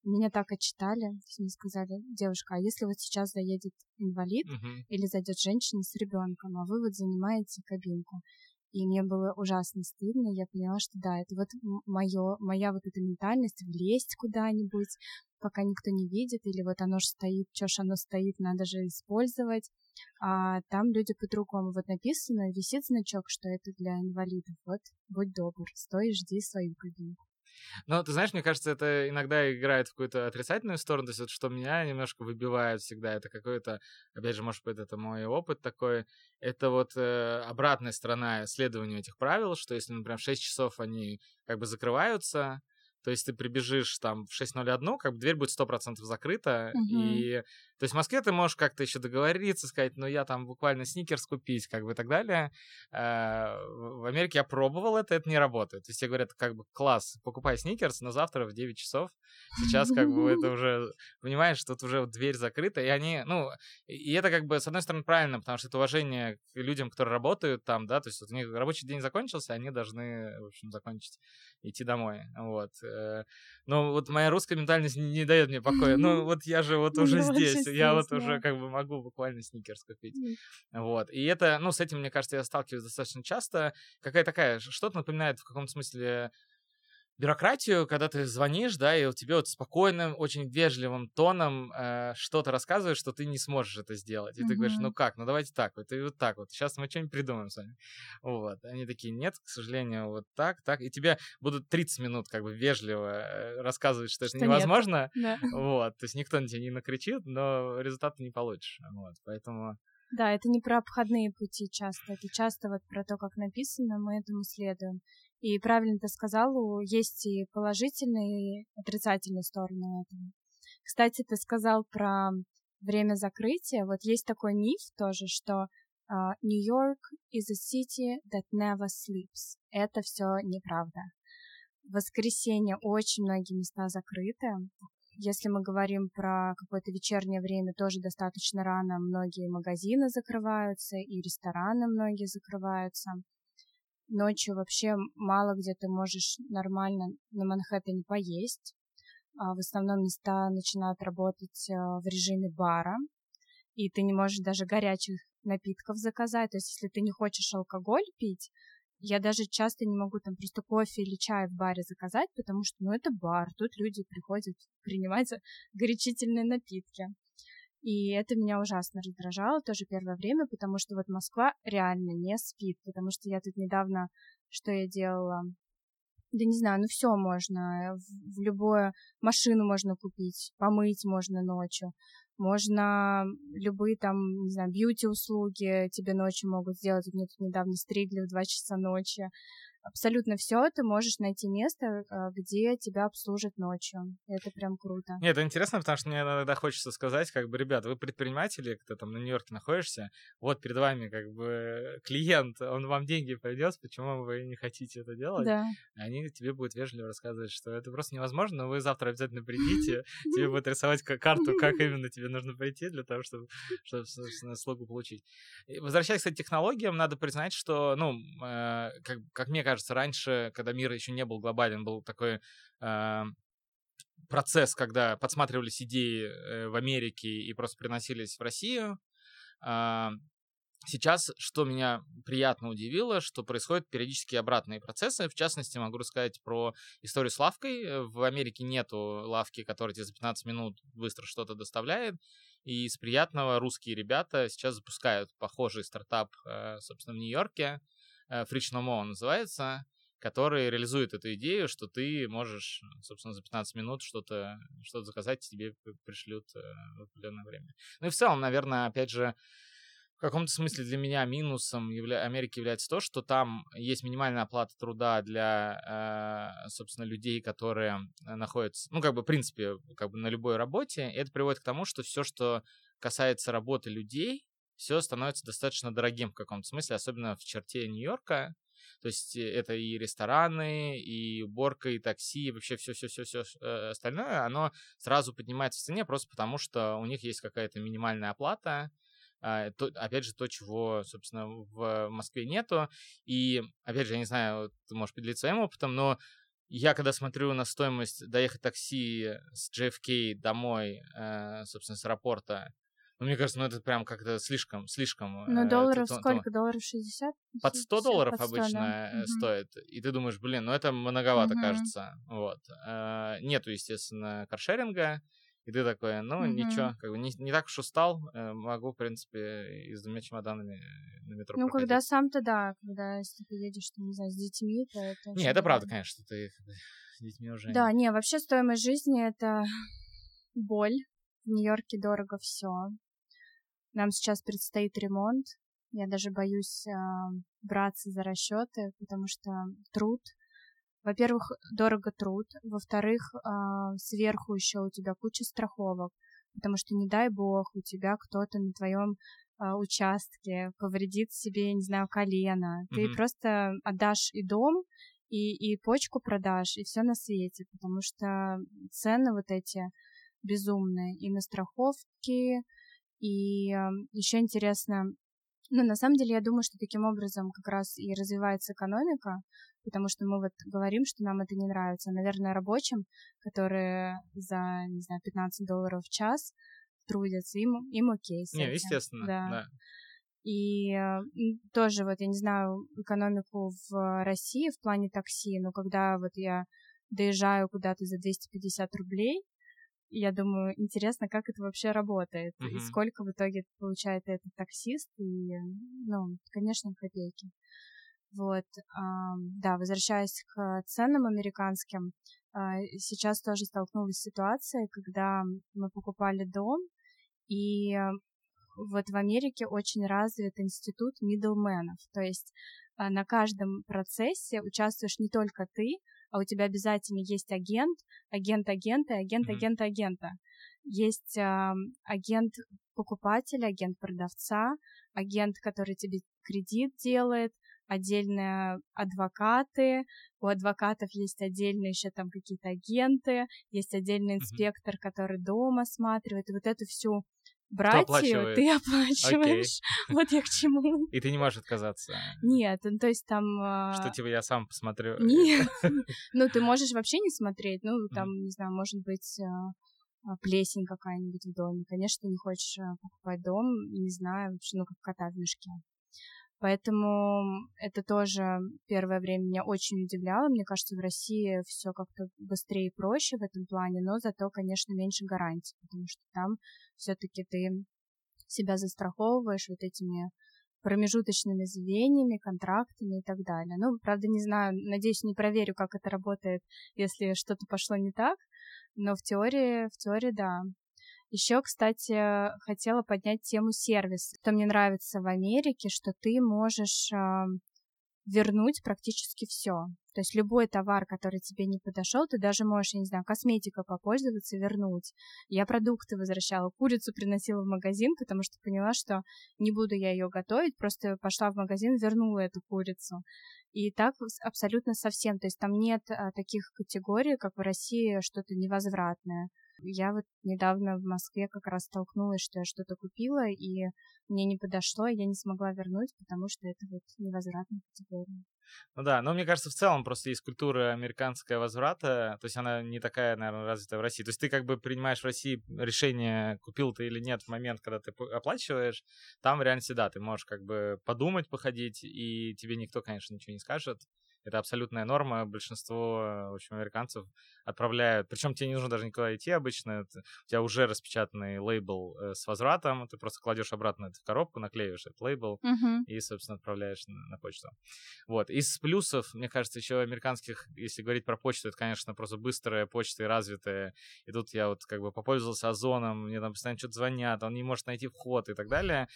Меня так отчитали. Мне сказали, девушка, а если вот сейчас заедет инвалид Мгм. или зайдет женщина с ребенком, а вы вот занимаете кабинку? И мне было ужасно стыдно. Я поняла, что да, это вот моё, моя вот эта ментальность влезть куда-нибудь, пока никто не видит, или вот оно же стоит, чё ж оно стоит, надо же использовать. А там люди по-другому. Вот написано, висит значок, что это для инвалидов. Вот, будь добр, стой и жди свою кабинку. Ну, ты знаешь, мне кажется, это иногда играет в какую-то отрицательную сторону, то есть вот что меня немножко выбивает всегда, это какой-то, опять же, может быть, это мой опыт такой, это вот э, обратная сторона следования этих правил, что если, например, в 6 часов они как бы закрываются, то есть ты прибежишь там в 6.01, как бы дверь будет 100% закрыта, Мгм. и то есть в Москве ты можешь как-то еще договориться, сказать, ну я там буквально сникерс купить, как бы и так далее. Э, В Америке я пробовал это, это не работает. То есть тебе говорят, как бы, класс, покупай сникерс, но завтра в 9 часов. Сейчас как бы это <laughs> уже, понимаешь, тут уже дверь закрыта, и они, ну, и это как бы, с одной стороны, правильно, потому что это уважение к людям, которые работают там, да, то есть вот у них рабочий день закончился, они должны, в общем, закончить, идти домой, вот. Э, Но вот моя русская ментальность не дает мне покоя. Ну, <laughs> вот я же вот уже здесь, я вот уже как бы могу буквально сникерс купить. Вот. И это, ну, с этим, мне кажется, я сталкиваюсь достаточно часто. Какая такая, что-то напоминает в каком-то смысле бюрократию, когда ты звонишь, да, и вот тебе вот спокойным, очень вежливым тоном э, что-то рассказывают, что ты не сможешь это сделать. И ты говоришь, ну как, ну давайте так вот, и вот так вот. Сейчас мы что-нибудь придумаем с вами. Вот. Они такие, нет, к сожалению, вот так, так. И тебе будут 30 минут как бы вежливо э, рассказывать, что, Что это невозможно. Да. Вот. То есть никто на тебя не накричит, но результат ты не получишь. Вот. Поэтому... Да, это не про обходные пути часто, это часто вот про то, как написано, мы этому следуем. И правильно ты сказал, есть и положительные, и отрицательные стороны этого. Кстати, ты сказал про время закрытия. Вот есть такой миф тоже, что а, Нью-Йорк is a city that never sleeps. Это все неправда. В воскресенье очень многие места закрыты. Если мы говорим про какое-то вечернее время, тоже достаточно рано многие магазины закрываются, и рестораны многие закрываются. Ночью вообще мало где ты можешь нормально на Манхэттене поесть. А в основном места начинают работать э, в режиме бара, и ты не можешь даже горячих напитков заказать. То есть, если ты не хочешь алкоголь пить, я даже часто не могу там просто кофе или чай в баре заказать, потому что, ну, это бар, тут люди приходят принимать <laughs> горячительные напитки. И это меня ужасно раздражало тоже первое время, потому что вот Москва реально не спит, потому что я тут недавно, что я делала, да не знаю, ну все можно, в, в любое машину можно купить, помыть можно ночью, можно любые там, не знаю, бьюти-услуги тебе ночью могут сделать. Мне тут недавно стригли в 2 часа ночи. Абсолютно все ты можешь найти место, э, где тебя обслужат ночью. Это прям круто. Нет, это интересно, потому что мне иногда хочется сказать, как бы, ребят, вы предприниматели, кто там на Нью-Йорке находишься, вот перед вами как бы клиент, он вам деньги принес, почему вы не хотите это делать? Да. Они тебе будут вежливо рассказывать, что это просто невозможно, но вы завтра обязательно придите, тебе будут рисовать ка- карту, как <laughs> именно тебе нужно прийти для того, чтобы, чтобы собственно, услугу получить. Возвращаясь, кстати, к технологиям, надо признать, что, ну, э, как, как мне кажется, раньше, когда мир еще не был глобален, был такой э, процесс, когда подсматривались идеи э, в Америке и просто приносились в Россию. А, Сейчас, что меня приятно удивило, что происходят периодически обратные процессы. В частности, могу рассказать про историю с лавкой. Э, В Америке нету лавки, которая тебе за 15 минут быстро что-то доставляет. И из приятного русские ребята сейчас запускают похожий стартап, э, собственно, в Нью-Йорке. Э, Mo он называется. который реализует эту идею, что ты можешь, собственно, за 15 минут что-то что заказать, тебе пришлют э, в определенное время. Ну и в целом, наверное, опять же, в каком-то смысле для меня минусом явля... Америки является то, что там есть минимальная оплата труда для, э, собственно, людей, которые находятся, ну, как бы, в принципе, как бы на любой работе. И это приводит к тому, что все, что касается работы людей, все становится достаточно дорогим в каком-то смысле, особенно в черте Нью-Йорка. То есть э, это и рестораны, и уборка, и такси, и вообще все-все-все-все э, остальное, оно сразу поднимается в цене просто потому, что у них есть какая-то минимальная оплата, а, то, опять же, то, чего, собственно, в Москве нету. И, опять же, я не знаю, ты можешь поделиться своим опытом, но я, когда смотрю на стоимость доехать такси с JFK домой, э, собственно, с аэропорта, ну, мне кажется, ну это прям как-то слишком, слишком. Ну, долларов это, сколько? То, долларов 60? Под 100 долларов под 100, обычно да. стоит. И ты думаешь, блин, ну это многовато, угу. кажется. Вот. Нету, естественно, каршеринга. И ты такой, ну, mm-hmm. ничего, как бы не, не так уж устал, э, могу, в принципе, и с двумя чемоданами на метро Ну, проходить. когда сам-то, да, когда если ты едешь, там, не знаю, с детьми, то это... Не, это правда, конечно, ты с детьми уже... Да, не, вообще стоимость жизни — это боль. В Нью-Йорке дорого все. Нам сейчас предстоит ремонт. Я даже боюсь э, браться за расчеты, потому что труд — во-первых, дорого труд, во-вторых, а, сверху еще у тебя куча страховок, потому что, не дай бог, у тебя кто-то на твоем а, участке повредит себе, не знаю, колено. Mm-hmm. Ты просто отдашь и дом, и, и почку продашь, и все на свете, потому что цены вот эти безумные и на страховки, и э, еще интересно, ну, на самом деле, я думаю, что таким образом как раз и развивается экономика, потому что мы вот говорим, что нам это не нравится. Наверное, рабочим, которые за, не знаю, 15 долларов в час трудятся, им, им окей. С не, естественно, да. да. И тоже вот, я не знаю, экономику в России в плане такси, но когда вот я доезжаю куда-то за 250 рублей, я думаю, интересно, как это вообще работает, uh-huh. и сколько в итоге получает этот таксист, и, ну, конечно, копейки. Вот, да, возвращаясь к ценам американским, а, сейчас тоже столкнулась с ситуацией, когда мы покупали дом, и вот в Америке очень развит институт миддлменов, то есть а, на каждом процессе участвуешь не только ты, а у тебя обязательно есть агент, агент агента, агент агента агента. Есть э, агент покупателя, агент продавца, агент, который тебе кредит делает, отдельные адвокаты, у адвокатов есть отдельные еще там какие-то агенты, есть отдельный инспектор, который дома осматривает, и вот эту всю братью ты <laughs> оплачиваешь. Okay. Вот я к чему. И ты не можешь отказаться. Нет, ну то есть там... Что типа я сам посмотрю. Нет. <laughs> Ну ты можешь вообще не смотреть. Ну там, не знаю, может быть а, а, плесень какая-нибудь в доме. Конечно, ты не хочешь а, покупать дом, не знаю, вообще, ну как кота в мешке. Поэтому это тоже первое время меня очень удивляло. Мне кажется, в России все как-то быстрее и проще в этом плане, но зато, конечно, меньше гарантий, потому что там все-таки ты себя застраховываешь вот этими промежуточными звеньями, контрактами и так далее. Ну, правда, не знаю, надеюсь, не проверю, как это работает, если что-то пошло не так, но в теории, в теории, да. Еще, кстати, хотела поднять тему сервиса. Что мне нравится в Америке, что ты можешь э, вернуть практически все. То есть любой товар, который тебе не подошел, ты даже можешь, я не знаю, косметика попользоваться вернуть. Я продукты возвращала, курицу приносила в магазин, потому что поняла, что не буду я ее готовить, просто пошла в магазин, вернула эту курицу. И так абсолютно совсем. То есть там нет а, таких категорий, как в России, что-то невозвратное. Я вот недавно в Москве как раз столкнулась, что я что-то купила, и мне не подошло, и я не смогла вернуть, потому что это вот невозвратная категория. Ну да, но мне кажется, в целом просто есть культура американская возврата, то есть она не такая, наверное, развитая в России. То есть ты как бы принимаешь в России решение, купил ты или нет в момент, когда ты оплачиваешь, там в реальности, да, ты можешь как бы подумать, походить, и тебе никто, конечно, ничего не скажет. это абсолютная норма. Большинство, в общем, американцев отправляют. Причем тебе не нужно даже никуда идти обычно. Это, у тебя уже распечатанный лейбл э, с возвратом. Ты просто кладешь обратно эту коробку, наклеиваешь этот лейбл Мгм. и, собственно, отправляешь на, на почту. Вот. Из плюсов, мне кажется, еще американских, если говорить про почту, это, конечно, просто быстрая почта и развитая. И тут я вот как бы попользовался Озоном, мне там постоянно что-то звонят, он не может найти вход и так далее.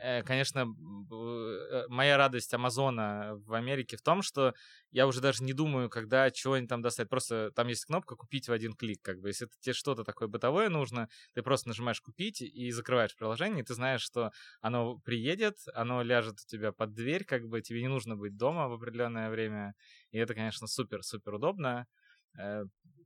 Э, Конечно, э, моя радость Амазона в Америке в том, что я уже даже не думаю, когда чего они там достать. Просто там есть кнопка «Купить в один клик». Как бы, если тебе что-то такое бытовое нужно, ты просто нажимаешь «Купить» и закрываешь приложение, и ты знаешь, что оно приедет, оно ляжет у тебя под дверь, как бы тебе не нужно быть дома в определенное время. И это, конечно, супер-супер удобно.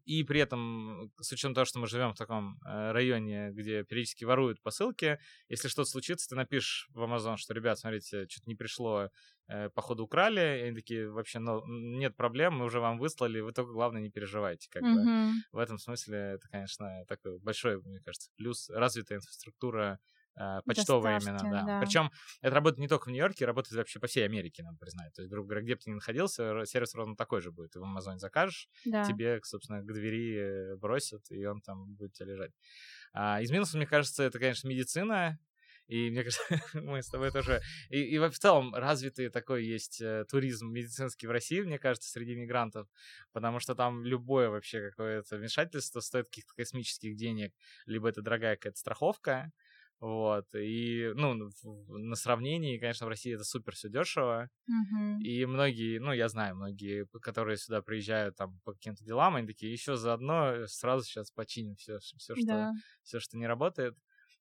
И при этом, с учетом того, что мы живем в таком э, районе, где периодически воруют посылки, если что-то случится, ты напишешь в Amazon, что, ребят, смотрите, что-то не пришло, э, походу украли, и они такие, вообще, ну, нет проблем, мы уже вам выслали, вы только, главное, не переживайте, как бы. Мгм. В этом смысле это, конечно, такой большой, мне кажется, плюс развитая инфраструктура э, почтовая именно, да. да. Причем это работает не только в Нью-Йорке, работает вообще по всей Америке, надо признать. То есть, грубо говоря, где бы ты ни находился, сервис ровно такой же будет. Ты в Амазоне закажешь, Да. тебе, собственно, к двери э, бросят, и он там будет у тебя лежать. А, из минусов, мне кажется, это, конечно, медицина. И мне кажется, <laughs> мы с тобой тоже... И, и в целом развитый такой есть э, туризм медицинский в России, мне кажется, среди мигрантов, потому что там любое вообще какое-то вмешательство стоит каких-то космических денег, либо это дорогая какая-то страховка, вот, и, ну, в- на сравнении, конечно, в России это супер все дешево, Мгм. и многие, ну, я знаю, многие, которые сюда приезжают там по каким-то делам, они такие, еще заодно сразу сейчас починим все, все, что, Да. все, что не работает.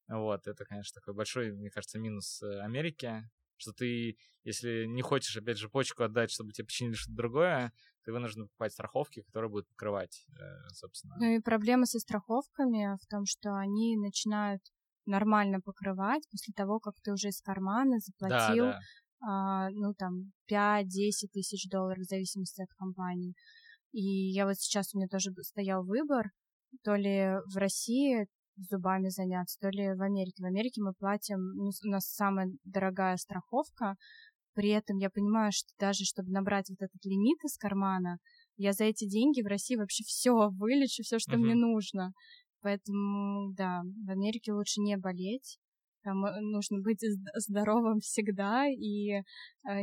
Вот, это, конечно, такой большой, мне кажется, минус э, Америки, что ты, если не хочешь, опять же, почку отдать, чтобы тебе починили что-то другое, ты вынужден покупать страховки, которые будут покрывать, э, собственно. Ну и проблема со страховками в том, что они начинают нормально покрывать после того, как ты уже из кармана Да, заплатил, да. а, ну там 5-10 тысяч долларов в зависимости от компании. И я вот сейчас у меня тоже стоял выбор, то ли в России зубами заняться, то ли в Америке. В Америке мы платим, ну, у нас самая дорогая страховка, при этом я понимаю, что даже чтобы набрать вот этот лимит из кармана, я за эти деньги в России вообще все вылечу, все, что мне Мгм. нужно. Поэтому, да, в Америке лучше не болеть. Там э, нужно быть зд- здоровым всегда и, э,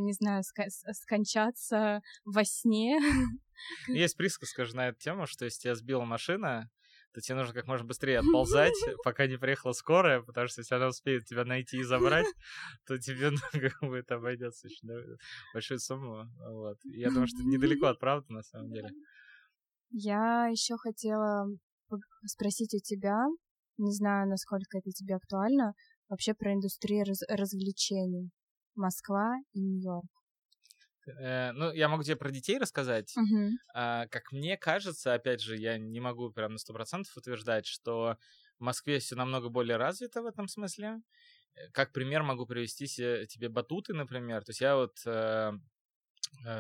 не знаю, скончаться во сне. <laughs> Есть присказка же на эту тему, что если тебя сбила машина, то тебе нужно как можно быстрее отползать, <laughs> пока не приехала скорая, потому что если она успеет тебя найти и забрать, <laughs> то тебе ну, как бы это обойдется очень большую сумму. Вот. Я думаю, что недалеко от правды, на самом деле. Я еще хотела спросить у тебя, не знаю, насколько это тебе актуально, вообще про индустрию раз- развлечений. Москва и Нью-Йорк. Э, Ну, я могу тебе про детей рассказать. Мгм. А, Как мне кажется, опять же, я не могу прям на сто процентов утверждать, что в Москве все намного более развито в этом смысле. Э, Как пример могу привести се- тебе батуты, например. То есть я вот э,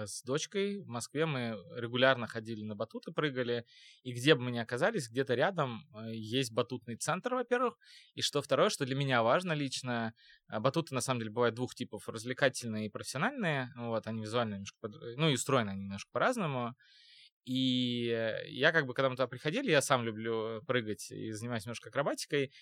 с дочкой. В Москве мы регулярно ходили на батуты, прыгали, и где бы мы ни оказались, где-то рядом э, есть батутный центр, во-первых, и что второе, что для меня важно лично, а, батуты на самом деле бывают двух типов, развлекательные и профессиональные, вот, они визуально немножко, под- ну и устроены они немножко по-разному, и э, я как бы, когда мы туда приходили, я сам люблю прыгать и занимаюсь немножко акробатикой,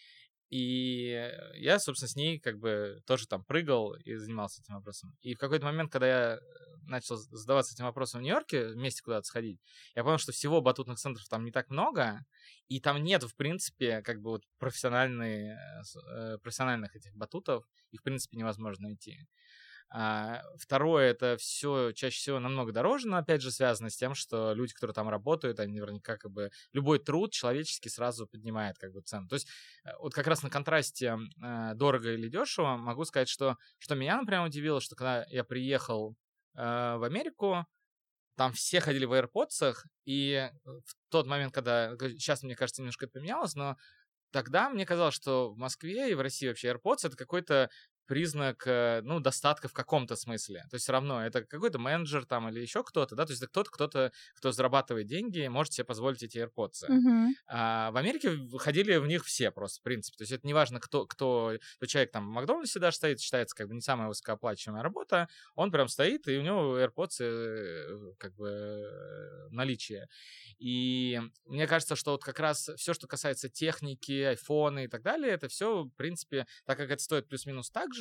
и я, собственно, с ней как бы тоже там прыгал и занимался этим вопросом. И в какой-то момент, когда я начал задаваться этим вопросом в Нью-Йорке, вместе куда-то сходить, я понял, что всего батутных центров там не так много, и там нет, в принципе, как бы вот профессиональные, э, э, профессиональных этих батутов, их, в принципе, невозможно найти. А, второе, это все чаще всего намного дороже, но опять же связано с тем, что люди, которые там работают, они наверняка как бы любой труд человеческий сразу поднимает как бы цену. То есть э, вот как раз на контрасте э, дорого или дешево могу сказать, что что меня, например, удивило, что когда я приехал э, в Америку, там все ходили в AirPods, и в тот момент, когда... Сейчас, мне кажется, немножко поменялось, но тогда мне казалось, что в Москве и в России вообще AirPods — это какой-то признак, э, ну, достатка в каком-то смысле. То есть все равно это какой-то менеджер там или еще кто-то, да, то есть это кто-то, кто-то, кто зарабатывает деньги, может себе позволить эти AirPods. Мгм. А в Америке ходили в них все просто, в принципе. То есть это неважно, кто, кто, кто человек там в Макдональдсе даже стоит, считается как бы не самая высокооплачиваемая работа, он прям стоит, и у него AirPods э, как бы э, наличие. И мне кажется, что вот как раз все, что касается техники, айфоны и так далее, это все, в принципе, так как это стоит плюс-минус так же,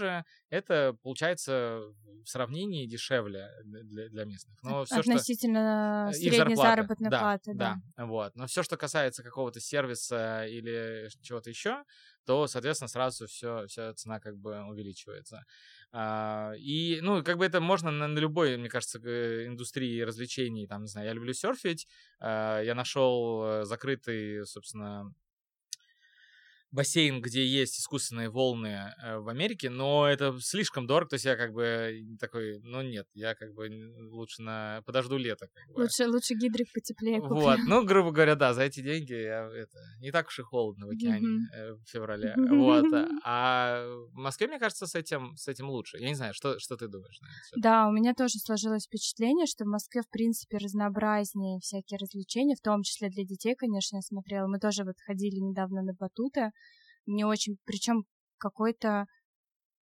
это получается в сравнении дешевле для, для местных. Но все, что... Относительно Их средней зарплаты. заработной да, платы, да. да. Вот. Но все, что касается какого-то сервиса или чего-то еще, то, соответственно, сразу все, вся цена как бы увеличивается. А, и, ну, как бы это можно на, на любой, мне кажется, э, индустрии развлечений. Там, не знаю, я люблю серфить. а, Я нашел э, закрытый, собственно, бассейн, где есть искусственные волны э, в Америке, но это слишком дорого, то есть я как бы такой, ну нет, я как бы лучше на подожду лето. Как бы. Лучше, лучше гидрик потеплее куплю. Вот, <laughs> ну, грубо говоря, да, за эти деньги я, это, не так уж и холодно в океане э, в феврале. Вот. <laughs> А в Москве, мне кажется, с этим, с этим лучше. Я не знаю, что, что ты думаешь на это? всё? Да, у меня тоже сложилось впечатление, что в Москве, в принципе, разнообразнее всякие развлечения, в том числе для детей, конечно, я смотрела. Мы тоже вот ходили недавно на батуты. Мне очень, причем какой-то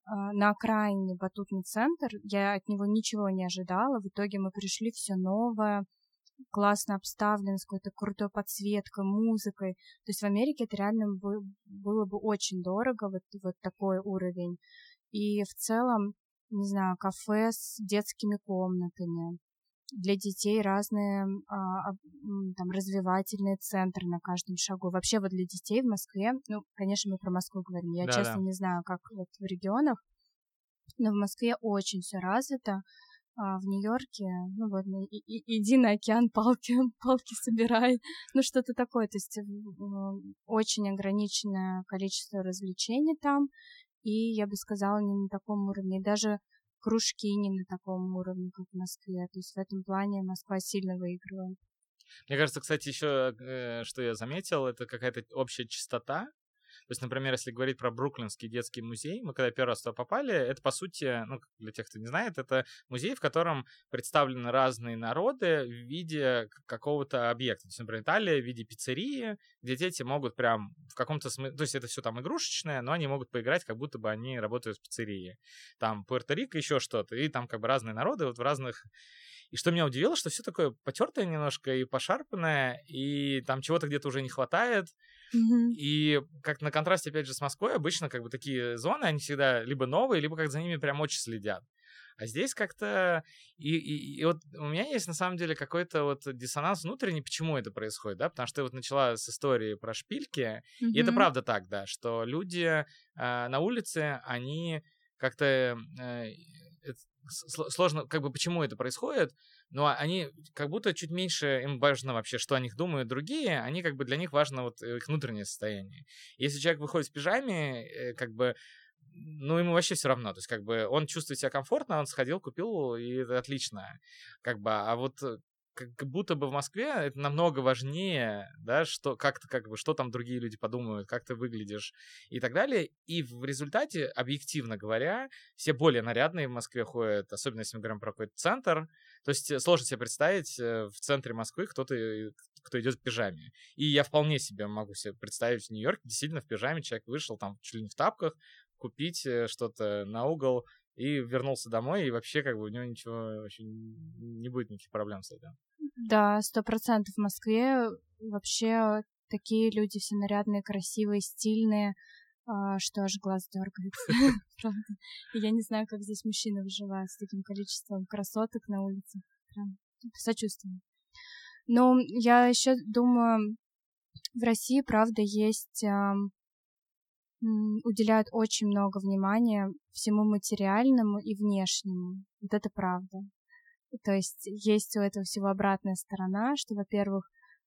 а, на окраине батутный центр, я от него ничего не ожидала. В итоге мы пришли все новое, классно обставлено, с какой-то крутой подсветкой, музыкой. То есть в Америке это реально бы- было бы очень дорого, вот, вот такой уровень. И в целом не знаю, кафе с детскими комнатами. Для детей разные а, там развивательные центры на каждом шагу. Вообще вот для детей в Москве, ну, конечно, мы про Москву говорим, я Да-да. честно не знаю, как вот в регионах, но в Москве очень все развито. А в Нью-Йорке, ну вот, и- и- иди на океан, <laughs> палки, палки собирай, ну что-то такое. То есть очень ограниченное количество развлечений там, и я бы сказала, не на таком уровне. Даже кружки не на таком уровне, как в Москве. То есть в этом плане Москва сильно выигрывает. Мне кажется, кстати, еще, э, что я заметил, это какая-то общая чистота. То есть, например, если говорить про Бруклинский детский музей, мы когда первый раз туда попали, это, по сути, ну, для тех, кто не знает, это музей, в котором представлены разные народы в виде какого-то объекта. То есть, например, Италия в виде пиццерии, где дети могут прям в каком-то смысле... То есть, это все там игрушечное, но они могут поиграть, как будто бы они работают в пиццерии. Там Пуэрто-Рико, еще что-то. И там как бы разные народы вот в разных и что меня удивило, что все такое потертое немножко и пошарпанное, и там чего-то где-то уже не хватает. И как на контрасте, опять же, с Москвой, обычно как бы такие зоны, они всегда либо новые, либо как за ними прям очень следят. А здесь как-то... И, и, и вот у меня есть, на самом деле, какой-то вот диссонанс внутренний, почему это происходит, да, потому что ты вот начала с истории про шпильки, и это правда так, да, что люди э, на улице, они как-то... э, с- сложно, как бы, почему это происходит, но они как будто чуть меньше им важно вообще, что о них думают другие, они как бы для них важно вот э, их внутреннее состояние. Если человек выходит в пижаме, э, как бы, ну, ему вообще все равно, то есть, как бы, он чувствует себя комфортно, он сходил, купил, и это отлично, как бы, а вот э, как будто бы в Москве это намного важнее, да, что как-то как бы что там другие люди подумают, как ты выглядишь и так далее. И в результате, объективно говоря, все более нарядные в Москве ходят, особенно если мы говорим про какой-то центр. То есть э, сложно себе представить э, в центре Москвы кто-то, э, кто идет в пижаме. И я вполне себе могу себе представить в Нью-Йорке, действительно в пижаме человек вышел там чуть ли не в тапках, купить что-то на угол и вернулся домой, и вообще как бы у него ничего вообще не будет никаких проблем с этим. Да, сто процентов в Москве вообще такие люди все нарядные, красивые, стильные, а, что аж глаз дергается. <laughs> Правда. Я не знаю, как здесь мужчины выживают с таким количеством красоток на улице. Прям сочувствую. Но я еще думаю, в России, правда, есть уделяют очень много внимания всему материальному и внешнему. Вот это правда. То есть есть у этого всего обратная сторона, что, во-первых,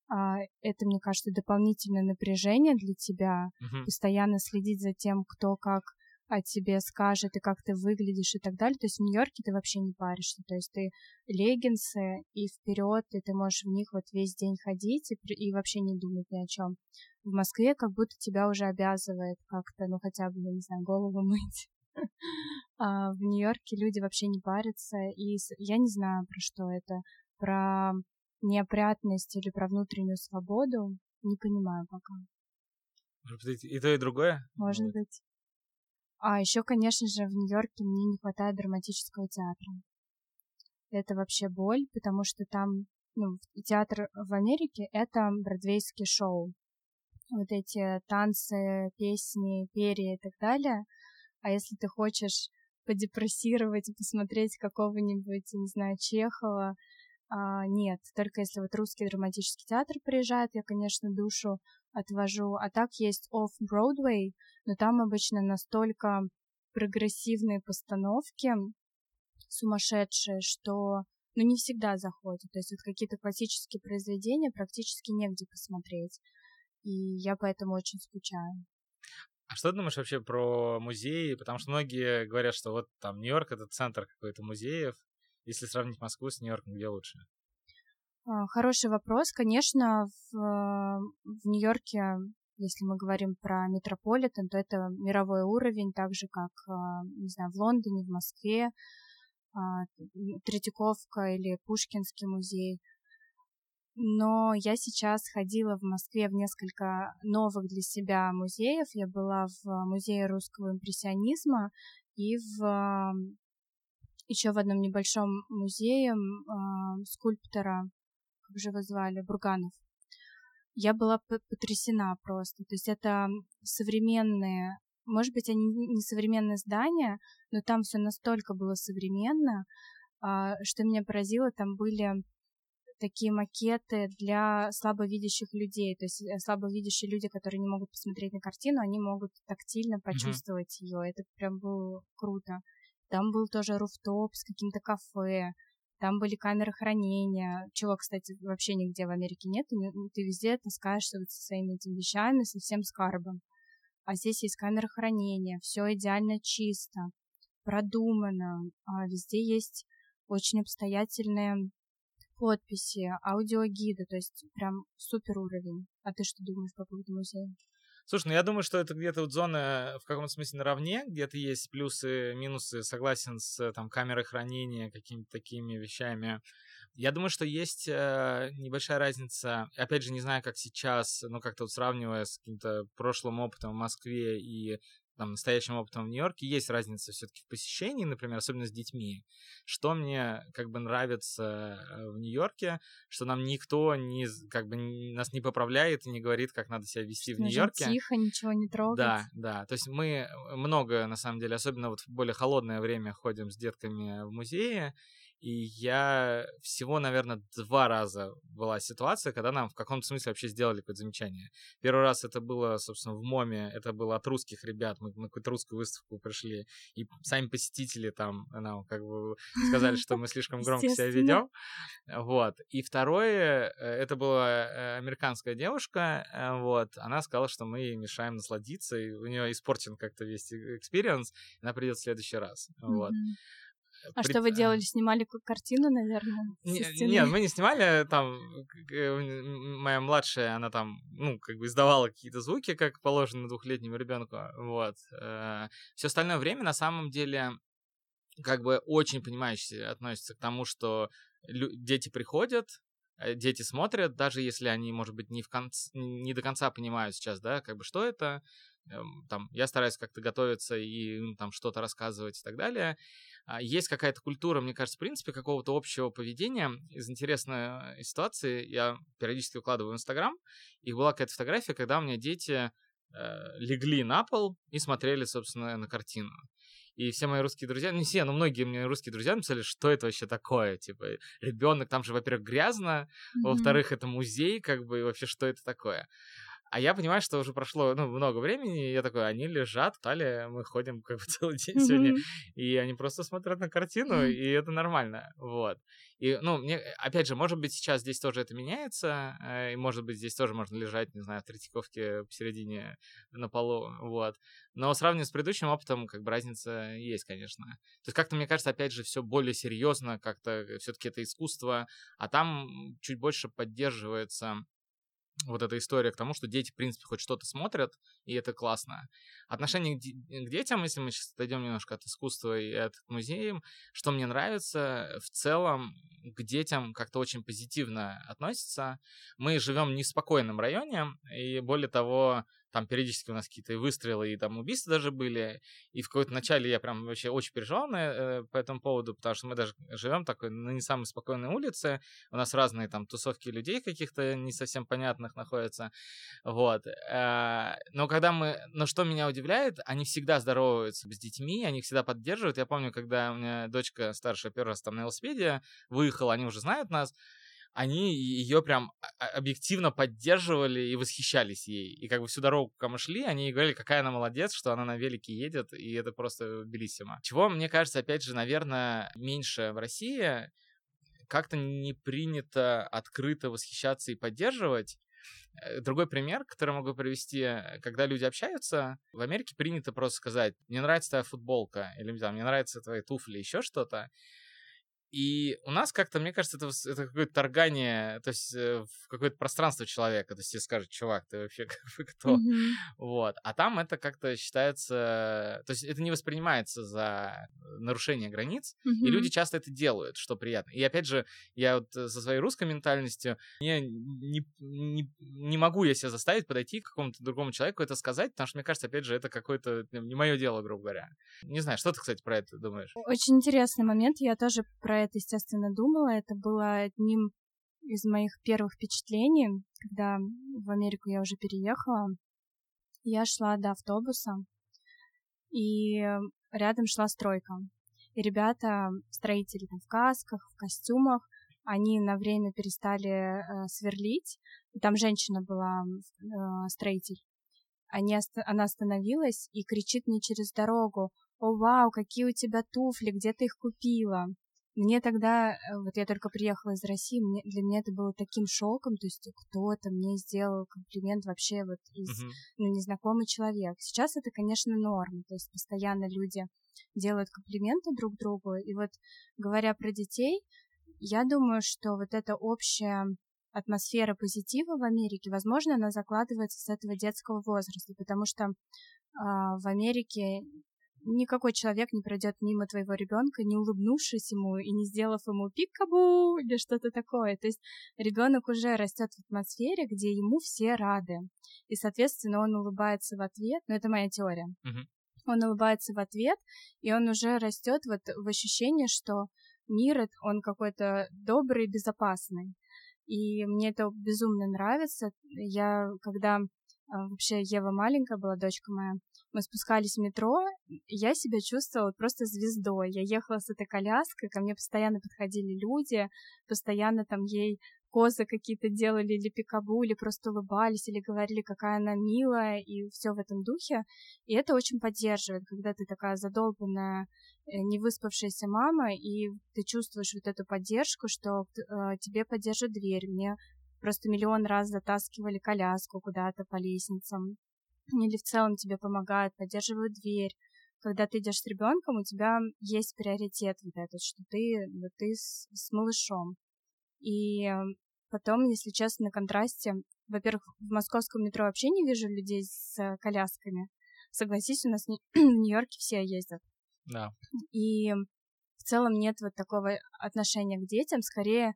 а, это, мне кажется, дополнительное напряжение для тебя, Мгм. постоянно следить за тем, кто как о тебе скажет и как ты выглядишь и так далее. То есть в Нью-Йорке ты вообще не паришься. То есть ты леггинсы и вперед, и ты можешь в них вот весь день ходить и, и вообще не думать ни о чем. В Москве как будто тебя уже обязывает как-то, ну хотя бы, я не знаю, голову <laughs> мыть. А в Нью-Йорке люди вообще не парятся, и я не знаю, про что это, про неопрятность или про внутреннюю свободу, не понимаю пока. Может быть, и то, и другое? Может вот. быть. А еще, конечно же, в Нью-Йорке мне не хватает драматического театра. Это вообще боль, потому что там ну, театр в Америке — это бродвейские шоу. Вот эти танцы, песни, перья и так далее. А если ты хочешь подепрессировать и посмотреть какого-нибудь, не знаю, Чехова, а, нет, только если вот русский драматический театр приезжает, я, конечно, душу отвожу. А так есть Off-Broadway, но там обычно настолько прогрессивные постановки, сумасшедшие, что ну, не всегда заходят. То есть вот какие-то классические произведения практически негде посмотреть. И я поэтому очень скучаю. А что ты думаешь вообще про музеи? Потому что многие говорят, что вот там Нью-Йорк — это центр какой-то музеев. Если сравнить Москву с Нью-Йорком, где лучше? А, хороший вопрос. Конечно, в, в Нью-Йорке, если мы говорим про метрополитен, то это мировой уровень, так же, как, а, не знаю, в Лондоне, в Москве, а, Третьяковка или Пушкинский музей. Но я сейчас ходила в Москве в несколько новых для себя музеев. Я была в музее русского импрессионизма и в еще в одном небольшом музее э, скульптора, как же его звали, Бурганов. Я была потрясена просто. То есть это современные, может быть, они не современные здания, но там все настолько было современно, э, что меня поразило, там были такие макеты для слабовидящих людей. То есть э, слабовидящие люди, которые не могут посмотреть на картину, они могут тактильно почувствовать mm-hmm. ее. Это прям было круто. Там был тоже руфтоп с каким-то кафе, там были камеры хранения, чего, кстати, вообще нигде в Америке нет, и ты везде таскаешься вот со своими этими вещами, со всем скарбом. А здесь есть камера хранения, все идеально чисто, продумано, а везде есть очень обстоятельные подписи, аудиогиды, то есть прям супер уровень. А ты что думаешь по поводу музея? Слушай, ну я думаю, что это где-то вот зона в каком-то смысле наравне, где-то есть плюсы, минусы, согласен с там камерой хранения, какими-то такими вещами. Я думаю, что есть э, небольшая разница. Опять же, не знаю, как сейчас, но как-то вот сравнивая с каким-то прошлым опытом в Москве и там, настоящим опытом в Нью-Йорке, есть разница все-таки в посещении, например, особенно с детьми. Что мне как бы нравится э, в Нью-Йорке, что нам никто не, как бы нас не поправляет и не говорит, как надо себя вести в Нью-Йорке. Тихо, ничего не трогать. Да, да. То есть мы много, на самом деле, особенно вот в более холодное время ходим с детками в музее, и я всего, наверное, два раза была ситуация, когда нам в каком-то смысле вообще сделали какое-то замечание. Первый раз это было, собственно, в MoMA, это было от русских ребят, мы на какую-то русскую выставку пришли, и сами посетители там нам как бы сказали, что мы слишком громко себя ведем. Вот. И второе, э, это была э, американская девушка, э, вот, она сказала, что мы мешаем насладиться, и у нее испорчен как-то весь experience, она придет в следующий раз. Вот. А При... что вы делали? Снимали картину, наверное? Не, нет, мы не снимали. Там моя младшая, она там, ну, как бы издавала какие-то звуки, как положено двухлетнему ребенку. Вот. Э, Все остальное время, на самом деле, как бы очень понимающе относится к тому, что дети приходят, э, дети смотрят, даже если они, может быть, не, в конце, не до конца понимают сейчас, да, как бы что это, эм, там, я стараюсь как-то готовиться и ну, там что-то рассказывать и так далее. А, есть какая-то культура, мне кажется, в принципе, какого-то общего поведения. Из интересной э, ситуации я периодически выкладываю в Инстаграм, и была какая-то фотография, когда у меня дети э, легли на пол и смотрели, собственно, на картину. И все мои русские друзья, не все, но многие мне русские друзья написали, что это вообще такое, типа, ребенок, там же, во-первых, грязно, mm-hmm. во-вторых, это музей, как бы, и вообще, что это такое. А я понимаю, что уже прошло ну, много времени, и я такой, они лежат, талия, мы ходим как бы <laughs> целый день сегодня, и они просто смотрят на картину, и это нормально, вот. И, ну, мне, опять же, может быть, сейчас здесь тоже это меняется, э, и, может быть, здесь тоже можно лежать, не знаю, в Третьяковке посередине на полу, вот. Но сравнивая с предыдущим опытом, как бы разница есть, конечно. То есть как-то, мне кажется, опять же, все более серьезно, как-то все таки это искусство, а там чуть больше поддерживается вот эта история к тому, что дети, в принципе, хоть что-то смотрят, и это классно. Отношение к, к детям, если мы сейчас отойдем немножко от искусства и от музеев, что мне нравится, в целом к детям как-то очень позитивно относятся. Мы живем в неспокойном районе, и более того, там периодически у нас какие-то выстрелы и там убийства даже были. И в какой-то начале я прям вообще очень переживал на, э, по этому поводу, потому что мы даже живем такой на не самой спокойной улице. У нас разные там тусовки людей каких-то не совсем понятных находятся. Вот. Э, но когда мы... Но что меня удивляет, они всегда здороваются с детьми, они их всегда поддерживают. Я помню, когда у меня дочка старшая первый раз там на велосипеде выехала, они уже знают нас, они ее прям объективно поддерживали и восхищались ей. И как бы всю дорогу, пока мы шли, они говорили, какая она молодец, что она на велике едет, и это просто белиссимо. Чего, мне кажется, опять же, наверное, меньше в России, как-то не принято открыто восхищаться и поддерживать. Э, другой пример, который могу привести, когда люди общаются, в Америке принято просто сказать, мне нравится твоя футболка, или там, мне нравятся твои туфли, еще что-то. И у нас как-то, мне кажется, это, это какое-то торгание, то есть э, в какое-то пространство человека. То есть тебе скажут, чувак, ты вообще кто? Mm-hmm. Вот. А там это как-то считается... То есть это не воспринимается за нарушение границ, mm-hmm. и люди часто это делают, что приятно. И опять же, я вот со своей русской ментальностью, я не, не, не могу я себя заставить подойти к какому-то другому человеку это сказать, потому что, мне кажется, опять же, это какое-то не мое дело, грубо говоря. Не знаю, что ты, кстати, про это думаешь? Очень интересный момент. Я тоже про это, естественно, думала. Это было одним из моих первых впечатлений, когда в Америку я уже переехала. Я шла до автобуса, и рядом шла стройка. И ребята, строители там в касках, в костюмах, они на время перестали э, сверлить. И там женщина была, э, строитель. Они, она остановилась и кричит мне через дорогу, «О, вау, какие у тебя туфли, где ты их купила?» Мне тогда, э, вот я только приехала из России, мне, для меня это было таким шоком, то есть кто-то мне сделал комплимент вообще вот из, uh-huh. ну, незнакомый человек. Сейчас это, конечно, норма, то есть постоянно люди делают комплименты друг другу, и вот говоря про детей, я думаю, что вот эта общая атмосфера позитива в Америке, возможно, она закладывается с этого детского возраста, потому что э, в Америке никакой человек не пройдет мимо твоего ребенка, не улыбнувшись ему и не сделав ему пикабу или что-то такое. То есть ребенок уже растет в атмосфере, где ему все рады. И, соответственно, он улыбается в ответ. Но это моя теория. Uh-huh. Он улыбается в ответ, и он уже растет вот в ощущении, что мир он какой-то добрый, безопасный. И мне это безумно нравится. Я, когда а, вообще Ева маленькая была, дочка моя, мы спускались в метро, я себя чувствовала просто звездой. Я ехала с этой коляской, ко мне постоянно подходили люди, постоянно там ей козы какие-то делали или пикабу, или просто улыбались, или говорили, какая она милая, и все в этом духе. И это очень поддерживает, когда ты такая задолбанная, э, не выспавшаяся мама, и ты чувствуешь вот эту поддержку, что э, тебе поддержит дверь. Мне просто миллион раз затаскивали коляску куда-то по лестницам или в целом тебе помогают, поддерживают дверь. Когда ты идешь с ребенком, у тебя есть приоритет вот этот, что ты, вот ты с, с малышом. И потом, если честно, на контрасте, во-первых, в московском метро вообще не вижу людей с колясками. Согласись, у нас <clears throat> в Нью-Йорке все ездят. Да. И в целом нет вот такого отношения к детям, скорее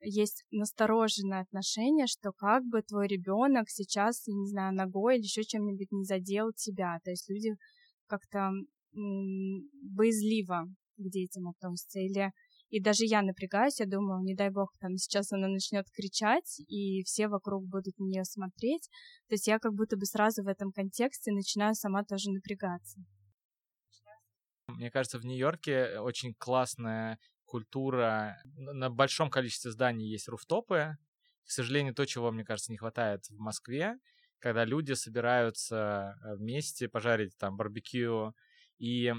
есть настороженное отношение, что как бы твой ребенок сейчас, я не знаю, ногой или еще чем-нибудь не задел тебя. То есть люди как-то боязливо к детям относятся. Или и даже я напрягаюсь, я думаю, не дай бог, там сейчас она начнет кричать, и все вокруг будут на нее смотреть. То есть я как будто бы сразу в этом контексте начинаю сама тоже напрягаться. Мне кажется, в Нью-Йорке очень классная культура. На большом количестве зданий есть руфтопы. К сожалению, то, чего, мне кажется, не хватает в Москве, когда люди собираются э, вместе пожарить там барбекю. И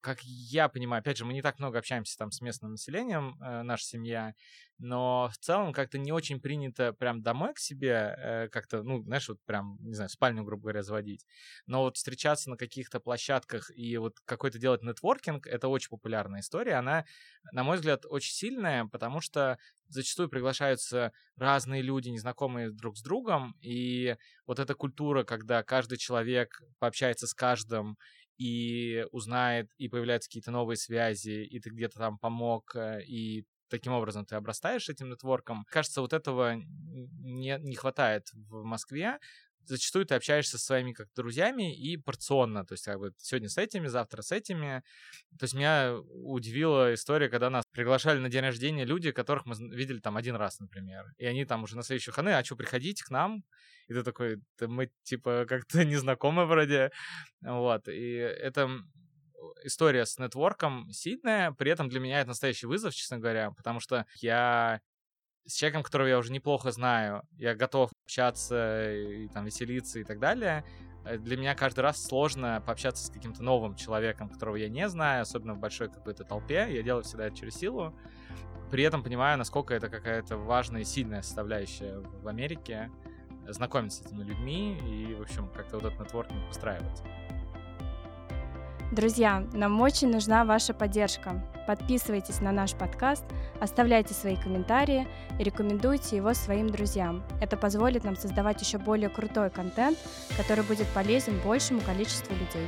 как я понимаю, опять же, мы не так много общаемся там с местным населением, э, наша семья, но в целом как-то не очень принято прям домой к себе э, как-то, ну, знаешь, вот прям, не знаю, спальню, грубо говоря, заводить. Но вот встречаться на каких-то площадках и вот какой-то делать нетворкинг, это очень популярная история. Она, на мой взгляд, очень сильная, потому что зачастую приглашаются разные люди, незнакомые друг с другом, и вот эта культура, когда каждый человек пообщается с каждым и узнает, и появляются какие-то новые связи, и ты где-то там помог, э, и таким образом ты обрастаешь этим нетворком. Кажется, вот этого не, не хватает в Москве. Зачастую ты общаешься со своими как друзьями и порционно, то есть как бы сегодня с этими, завтра с этими. То есть меня удивила история, когда нас приглашали на день рождения люди, которых мы видели там один раз, например. И они там уже на следующие выходные, а что, приходите к нам? И ты такой, да мы типа как-то <laughs> не знакомы вроде. Вот, и это история с нетворком сильная, при этом для меня это настоящий вызов, честно говоря, потому что я с человеком, которого я уже неплохо знаю, я готов общаться и там веселиться и так далее. Э, для меня каждый раз сложно пообщаться с каким-то новым человеком, которого я не знаю, особенно в большой какой-то толпе. Я делаю всегда это через силу. При этом понимаю, насколько это какая-то важная и сильная составляющая в Америке знакомиться с этими людьми и, в общем, как-то вот этот нетворкинг устраивать. Друзья, нам очень нужна ваша поддержка. Подписывайтесь на наш подкаст, оставляйте свои комментарии и рекомендуйте его своим друзьям. Это позволит нам создавать еще более крутой контент, который будет полезен большему количеству людей.